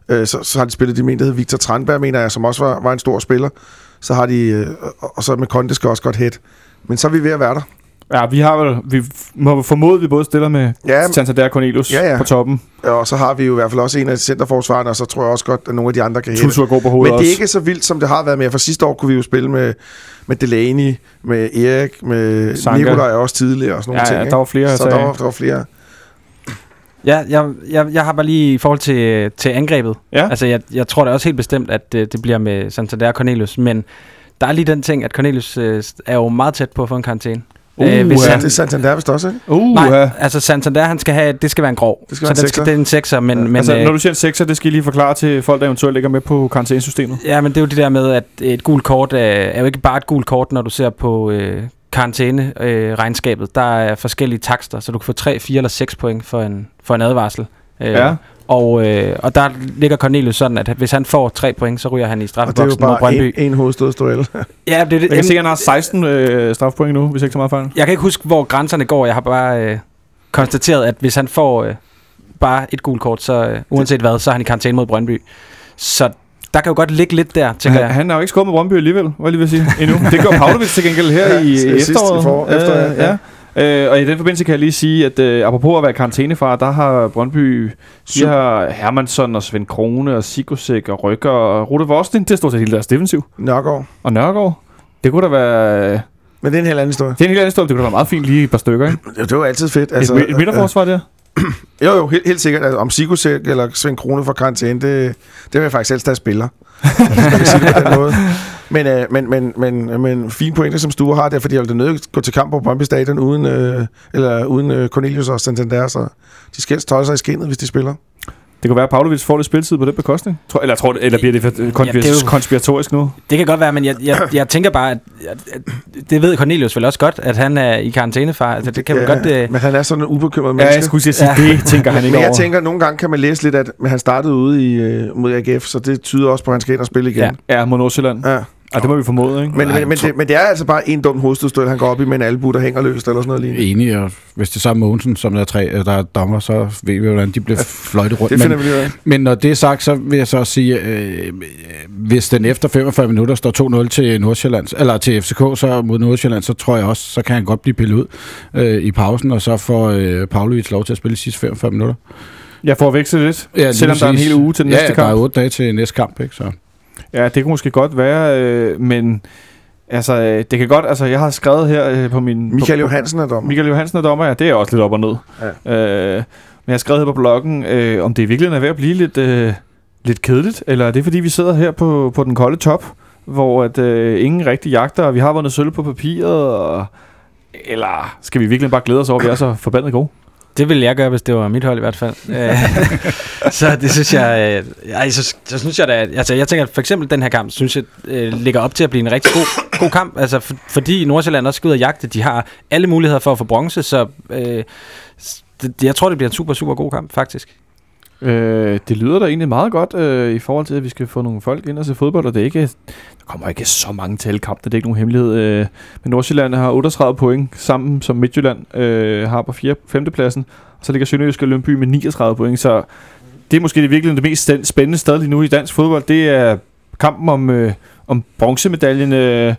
Øh, så, så har de spillet, de mente, der hed Victor Tranberg, mener jeg, som også var, var en stor spiller. Så har de, øh, og- og så med Conte skal også godt hætte. Men så er vi ved at være der. Ja, vi har vel, vi må formode, at vi både stiller med Ja, ja, Santander Cornelius Ja, ja. på toppen. og så har vi jo i hvert fald også en af centerforsvarerne, og så tror jeg også godt, at nogle af de andre kan. Tutu er god på hovedet Men det er også. ikke så vildt, som det har været med. For sidste år kunne vi jo spille med, med Delaney, med Erik, med Sanka. Nikolaj også tidligere og sådan nogle Ja, ting. ja, der var flere, Så jeg der var, der var flere. Ja, jeg, jeg, jeg har bare lige i forhold til, til angrebet. Ja. Altså, jeg, jeg tror da også helt bestemt, at øh, det bliver med Santander og Cornelius. Men der er lige den ting, at Cornelius øh, er jo meget tæt på at få en karantæne. Uh, Øh, hvis han- Det er Santander vist også, ikke? Uh, Nej, altså Santander, han skal have, det skal være en grov. Det skal så være en den skal, sekser. det er en sekser, men... Ja. men altså, øh, når du siger en sekser, det skal I lige forklare til folk, der eventuelt ligger med på karantænesystemet. Ja, men det er jo det der med, at et gult kort er, er jo ikke bare et gult kort, når du ser på øh, karantæne-regnskabet. der er forskellige takster, så du kan få 3, 4 eller 6 point for en, for en advarsel. Øh, Ja. Og, øh, og der ligger Cornelius sådan, at hvis han får 3 point, så ryger han i Og det er jo straffeboksen mod bare Brøndby. en, en hovedstødsduel. Ja, det, er det, Jeg kan se, at han har 16 øh, strafpoint nu, hvis jeg ikke så meget fejl. jeg kan ikke huske, hvor grænserne går. Jeg har bare øh, konstateret, at hvis han får øh, bare et gult kort, så øh, uanset hvad, så er han i karantæne mod Brøndby. Så der kan jo godt ligge lidt der, tænker Han, jeg. han har jo ikke skåret med Brøndby alligevel, hvad jeg lige vil sige, endnu. Det gjorde Pavlovic til gengæld her Ja, i, i sidst i efteråret. forår- efteråret, Øh, ja. Øh, og i den forbindelse kan jeg lige sige, at øh, apropos at være karantænefar, der har Brøndby, de har Hermansson og Svend Krone og Sigurdsek og Rykker og Rute Vostin, det er stort set hele deres defensiv. Nørgaard. Og Nørgaard. Det kunne da være... Men det er en helt anden historie. Det er en helt anden historie, det kunne da være meget fint lige et par stykker, ikke? Det, det jo altid fedt. Altså, et, et midterforsvar der. Jo, jo, helt, helt sikkert. Altså, om Sigurdsæk eller Svend Krone for karantæne, det, det vil jeg faktisk helst have spiller. Skal vi sige det på den måde. Men, øh, men, men, men, men fine pointer, som Stue har der, fordi jeg vil da nødt gå til kamp på Brøndby Stadion uden, øh, eller uden øh, Cornelius og Santander, så de skal helst holde sig i skinnet, hvis de spiller. Det kunne være, at Pavlovic får lidt spilletid på den bekostning. Tror, eller, tror, eller bliver det for konspir- Ja, det jo- konspiratorisk nu? Det kan godt være, men jeg, jeg, jeg tænker bare, at, at, at det ved Cornelius vel også godt, at han er i karantænefar. Altså, det kan man godt... Øh, Men han er sådan en ubekymret Ja, menneske. jeg skulle sige, Ja. det tænker han ikke men jeg over. tænker, at nogle gange kan man læse lidt, at men han startede ude i, øh, mod AGF, så det tyder også på, at han skal ind og spille igen. Ja, mod Nordsjælland. Ja. Ja, det må vi formode, ikke? Men, Nej, men, men, det, men det er altså bare en dum hovedstødstød, han går op i med en albu, der hænger løst eller sådan noget lignende. Enig, og hvis det er sammen med Mogensen, som der er, tre, øh, der er dommer, så ved vi, hvordan de bliver fløjtet rundt. Det finder Men, vi lige ud af. men når det er sagt, så vil jeg så også sige, øh, øh, hvis den efter 45 minutter står 2-0 til Nordsjælland, eller til FCK så mod Nordsjælland, så tror jeg også, så kan han godt blive pillet ud øh, i pausen, og så får øh, Pavlovic lov til at spille de sidste 45 minutter. Jeg får vekslet lidt, Ja, selvom der er en hel uge til den ja, næste Ja, der er kamp. otte dage til næste kamp, ikke? Så. Ja, det kunne måske godt være, øh, men altså, øh, det kan godt, altså, jeg har skrevet her øh, på min... Michael på, Johansen er dommer. Michael Johansen er dommer, ja, det er også lidt op og ned. Ja. Øh, men jeg har skrevet her på bloggen, øh, om det i virkeligheden er ved at blive lidt, øh, lidt kedeligt, eller er det fordi, vi sidder her på, på den kolde top, hvor at, øh, ingen rigtig jagter, og vi har vundet sølv på papiret, og, eller skal vi virkelig bare glæde os over, at vi er så forbandet gode? Det ville jeg gøre, hvis det var mit hold i hvert fald. Øh, så det synes jeg... Øh, ej, så, så synes jeg da... Altså, jeg tænker, for eksempel den her kamp, synes jeg, øh, ligger op til at blive en rigtig god, god kamp. Altså, for, fordi Nordsjælland også skal ud og jagte. De har alle muligheder for at få bronze, så... Øh, det, jeg tror, det bliver en super, super god kamp, faktisk. Øh, det lyder da egentlig meget godt øh, i forhold til, at vi skal få nogle folk ind og se fodbold, og det er ikke, der kommer ikke så mange til kamp, det er ikke nogen hemmelighed. Øh, men Nordsjælland har 38 point, sammen som Midtjylland øh, har på 4. 5. pladsen, og så ligger Sønderjysk og Lønby med 39 point, så det er måske det virkelig det mest spændende sted lige nu i dansk fodbold, det er kampen om, øh, om bronzemedaljen. Øh,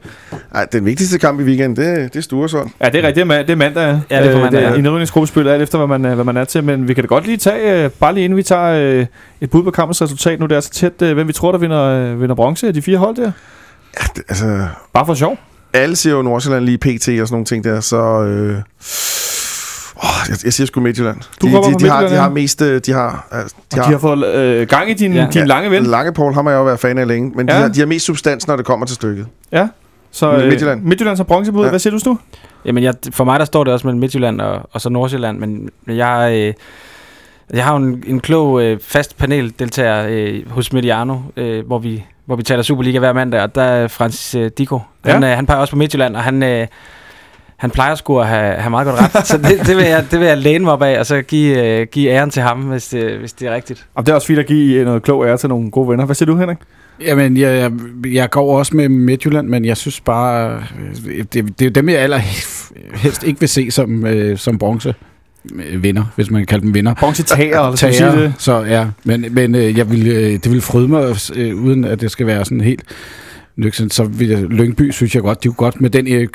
Ej, den vigtigste kamp i weekenden, det, det er Sturesund. ja, det er rigtigt, det er, er mandag. Ja, det er på mandag, det er ja. I nedrykningsgruppespillet, alt efter, hvad man, er- hvad man er til, men vi kan da godt lige tage, øh, bare lige inden vi tager øh, et bud på kampens resultat, nu det er så tæt, øh, hvem vi tror, der vinder, øh, vinder bronze af de fire hold der. Ja, det, altså, Bare for sjov. alle siger jo Nordsjælland lige PT og sådan nogle ting der, så... Øh, åh, jeg, jeg siger sgu Midtjylland. Du de, de, fra de, har, de har ja. mest... øh, De har, altså, De har, de har fået øh, gang i din, Ja. ja. din lange ven. Lange Paul har man jo været fan af længe, men ja. Ja. de, har, de har mest substans, når det kommer til stykket. Så øh, Midtjylland. Midtjylland har bronzebud. Ja. Ja. Hvad siger du, Stu? Jamen, jeg, for mig der står det også mellem Midtjylland og, og så Nordsjælland, men jeg, øh, jeg har jo en, en klog øh, fast paneldeltager øh, hos Mediano, øh, hvor, vi, hvor vi taler Superliga hver mandag, og der er Francis øh, Dico. Han, øh, han peger også på Midtjylland, og han, øh, han plejer sgu at have, have meget godt ret. så det, det, vil jeg, det vil jeg læne mig op af, og så give, uh, give æren til ham, hvis det, hvis det er rigtigt. Og det er også fint at give noget klog ære til nogle gode venner. Hvad siger du, Henrik? Jamen, jeg, jeg, jeg går også med Midtjylland, men jeg synes bare, øh, det, det er dem, jeg allerhelst ikke vil se som, øh, som bronze øh, vinder, hvis man kan kalde dem vinder. Bronzetager, eller vi sige Tager, det? så ja, men, men øh, jeg vil, øh, det vil fryde mig, øh, uden at det skal være sådan helt nøgsen, så vil jeg, Lyngby synes jeg godt, de er jo godt med den øh,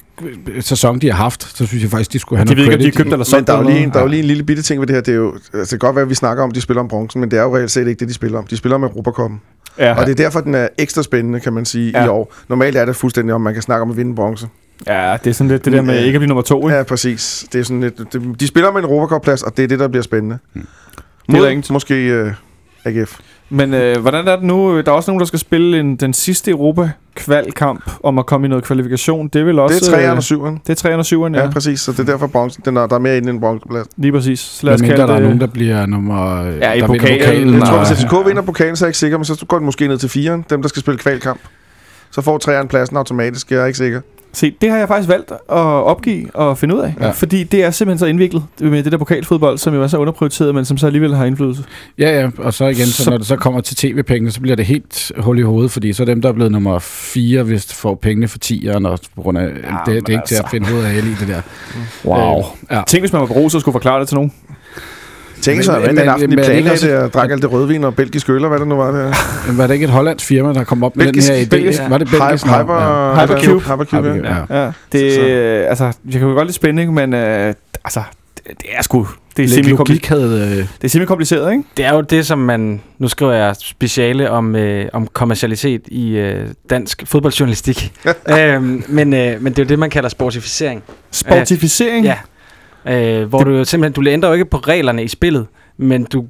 sæson, de har haft, så synes jeg faktisk, de skulle have De ved noget ikke, om de købt eller Men solgt. der er, lige, en, der er jo lige en lille bitte ting ved det her. Det, er jo, altså, det kan godt være, at vi snakker om, at de spiller om bronzen, men det er jo reelt set ikke det, de spiller om. De spiller om Europacupen. Ja, Og det er derfor, den er ekstra spændende, kan man sige, Ja. i år. Normalt er det fuldstændig om, man kan snakke om at vinde bronze. ja, det er sådan lidt det der med ikke at blive nummer to. Ikke? Ja, præcis. Det er sådan lidt, det, de spiller med en Europacup-plads, og det er det, der bliver spændende. Det er der Mod ingen- måske uh, AGF. Men øh, hvordan er det nu? Der er også nogen, der skal spille en, den sidste Europa-kvalkamp om at komme i noget kvalifikation. Det er vel også... Det er 3'eren øh, og 7'eren. Det er 3'eren og 7'eren, ja. Ja, præcis. Så det er derfor, bronzen, den er, der er mere inde end en bronzeplads. Lige præcis. Så lad os kalde der er det... nogen, der bliver nummer... Ja, i der pokalen. pokalen Jeg tror, hvis FCK vinder pokalen, så er jeg ikke sikker, men så går den måske ned til 4'eren, dem der skal spille kvalkamp. Så får 3'eren pladsen automatisk, jeg er ikke sikker. Se, det har jeg faktisk valgt at opgive og finde ud af. Ja. Fordi det er simpelthen så indviklet med det der pokalfodbold, som jo er så underprioriteret, men som så alligevel har indflydelse. Ja, ja, og så igen, så, Så- når det så kommer til tv-pengene, så bliver det helt hul i hovedet, fordi så er dem, der er blevet nummer 4, hvis får pengene for 10'eren, og på grund af, ja, det, det er ikke altså. til at finde ud af i det der. Wow. Øh, ja. Tænk, hvis man var på og skulle forklare det til nogen. Tænk så, Men- at den men- aften, de men ikke planlagde det, og drak alt det rødvin og belgisk øl, og hvad det nu var det her. Var det ikke et hollandsk firma, der kom op med Belgisk- den her idé? belgisk- Var det belgisk? Hyper, hyper, Hypercube. Hypercube, ja. ja. Ja. Ja, det, Så- altså, jeg kan jo godt lide spænding, men øh, altså, det, det er sgu... Det er, Lidt semi logik havde... Øh, det er semi-kompliceret, ikke? Det er jo det, som man... Nu skriver jeg speciale om, øh, om kommercialitet i øh, dansk fodboldjournalistik. øhm, men, øh, men det er jo det, man kalder sportificering. Sportificering. Ja. Øh, hvor du jo simpelthen... Du ændrer jo ikke på reglerne i spillet, men du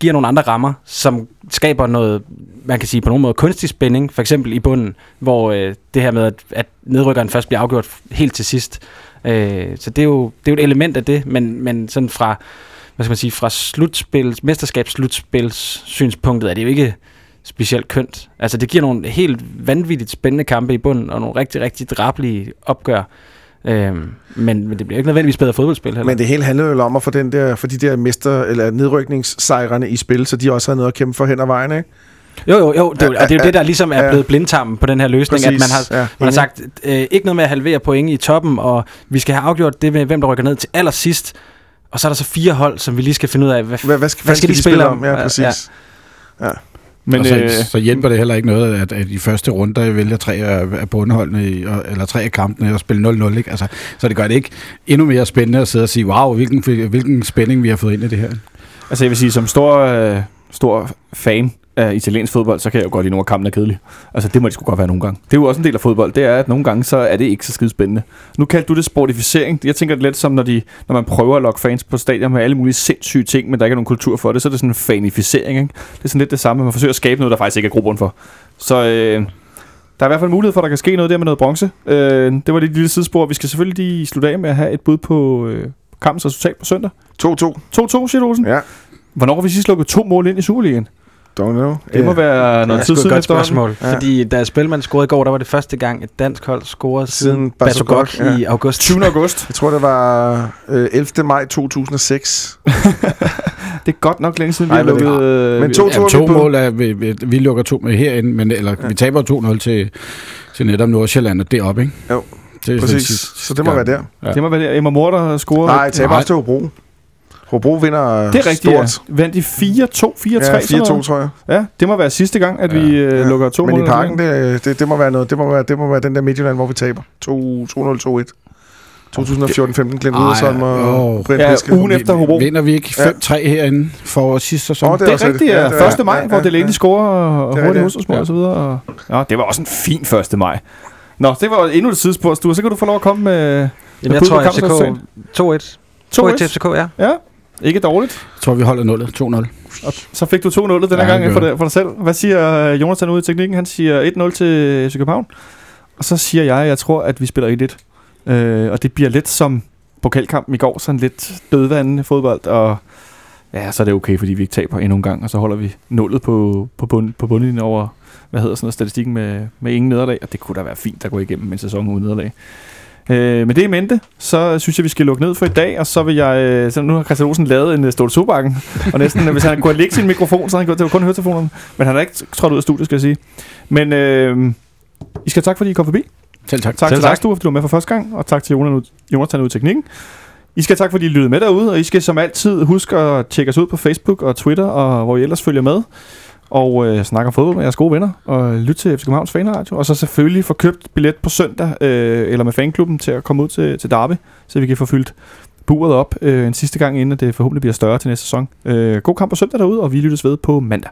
giver nogle andre rammer, som skaber noget, man kan sige på nogen måde, kunstig spænding, for eksempel i bunden, hvor øh, det her med, at, at nedrykkeren først bliver afgjort helt til sidst. Øh, så det er, jo, det er jo et element af det, men, men sådan fra, hvad skal man sige, fra slutspils, mesterskabsslutspils synspunktet er det jo ikke specielt kønt. Altså det giver nogle helt vanvittigt spændende kampe i bunden, og nogle rigtig, rigtig drabelige opgør. Øhm, men, men det bliver ikke nødvendigvis bedre fodboldspil heller. Men det hele handler jo om at få, den der, for de der mester, eller nedrykningssejrene i spil, så de også har noget at kæmpe for hen ad vejen, ikke? Jo, jo, jo, det, er og det er jo det, der ligesom er Ja. blevet blindtarmen på den her løsning, at man har, ja. man har sagt, øh, ikke noget med at halvere point i toppen, og vi skal have afgjort det med, hvem der rykker ned til allersidst, og så er der så fire hold, som vi lige skal finde ud af, hvad, Hvad, hvad, skal, hvad skal de spille om? Ja, præcis. Men og så, øh, så hjælper det heller ikke noget, at, at i første runde, der vælger tre af, bundholdene, eller tre af kampene, og spille 0-0. Ikke? Altså, så det gør det ikke endnu mere spændende at sidde og sige, wow, hvilken, hvilken spænding vi har fået ind i det her. altså jeg vil sige, som stor, øh, stor fan af italiensk fodbold, så kan jeg jo godt lide, nogle af kampene er kedelige. Altså det må det sgu godt være nogle gange. Det er jo også en del af fodbold, det er, at nogle gange, så er det ikke så skide spændende. Nu kaldte du det sportificering. Jeg tænker det lidt som, når, de, når man prøver at lokke fans på stadion med alle mulige sindssyge ting, men der ikke er nogen kultur for det, så er det sådan en fanificering. Ikke? Det er sådan lidt det samme, man forsøger at skabe noget, der faktisk ikke er grobund for. Så øh, der er i hvert fald mulighed for, at der kan ske noget der med noget bronze. Øh, det var det lille sidespor. Vi skal selvfølgelig lige slutte af med at have et bud på øh, kampens resultat på søndag. 2-2. 2-2, siger du, Olsen? Ja. Hvornår har vi sidst lukket to mål ind i Superligaen? Don't know. Det må være noget det tid siden godt spørgsmål. Ja. Ja. Fordi da Spilman scorede i går, der var det første gang, et dansk hold scorede Siden siden Basogok, ja. i august. 20. august. Jeg tror, det var øh, 11. maj 2006. Det er godt nok længe siden, vi Ej, har men det- lukket... øh, men vi- to- Ja, vi to på. mål er, vi, vi, vi lukker to med herinde, men, eller ja. vi taber 2-0 til, til netop Nordsjælland, og det er op, ikke? Jo, det er Præcis. sidste Så det må gang. være der. Ja. Det må være der. Emma Mor, der scorer. Nej, taber også til Hobro. Hobro vinder det er rigtigt, ja. stort. Vandt de 4-2, 4-3? Ja, sådan 4-2, noget? tror jeg. Ja, det må være sidste gang, at Ja. vi øh, Ja. lukker to Men mål. i parken, det, det, det, må være noget. Det må være, det må være den der Midtjylland, hvor vi taber. 2-0-2-1. 2014-15, Glenn Ej, Riddersholm og åh. Brian Ja, ugen efter Hobro. Vinder vi ikke 5-3 herinde for sidste sæson? Åh, Det er også rigtigt, ja. Ja, det er- 1. maj, ja, hvor ja, Delaney ja. scorer og Det er hurtigt Ja. og så videre. Og, ja, det var også en fin 1. maj. Nå, det var endnu et sidespor, Sture. Så kan du få lov at komme med Jamen, Hvad jeg tror, FCK kampens 2-1. 2-1 til 2-1. FCK, ja. Ja, ikke dårligt. Jeg tror, vi holder nullet. 2-0. Og så fik du 2-0 den her Ja, gang for, dig, for dig selv. Hvad siger øh, Jonathan ude i teknikken? Han siger 1-0 til FC København. Og så siger jeg, at jeg tror, at vi spiller 1-1. Øh, og det bliver lidt som pokalkampen i går, sådan lidt dødvandende fodbold. Og ja, så er det okay, fordi vi ikke taber endnu en gang. Og så holder vi nullet på, på, bund, på bundlinjen over, hvad hedder sådan noget, statistikken med, med ingen nederlag. Og det kunne da være fint at gå igennem en sæson uden nederlag. Øh, med det i mente, så synes jeg, vi skal lukke ned for i dag, og så vil jeg... Øh, så nu har Christian Olsen lavet en uh, Ståle Sobakken, og næsten, hvis han kunne lægge sin mikrofon, så havde han til kun høretelefonerne. Men han har ikke trådt ud af studiet, skal jeg sige. Men øh, I skal have tak, fordi I kom forbi. Selv tak. Tak Selv til dig. Stue, fordi du var med for første gang, og tak til Jonas, Jonathan ude i teknikken. I skal have tak, fordi I lyttede med derude, og I skal som altid huske at tjekke os ud på Facebook og Twitter, og hvor I ellers følger med. Og øh, snakke om fodbold med jeres gode venner, og lytte til FC Københavns Fanradio. Og så selvfølgelig få købt billet på søndag, øh, eller med fanklubben, til at komme ud til, til Derby, så vi kan få fyldt buret op øh, en sidste gang, inden det forhåbentlig bliver større til næste sæson. Øh, god kamp på søndag derude, og vi lyttes ved på mandag.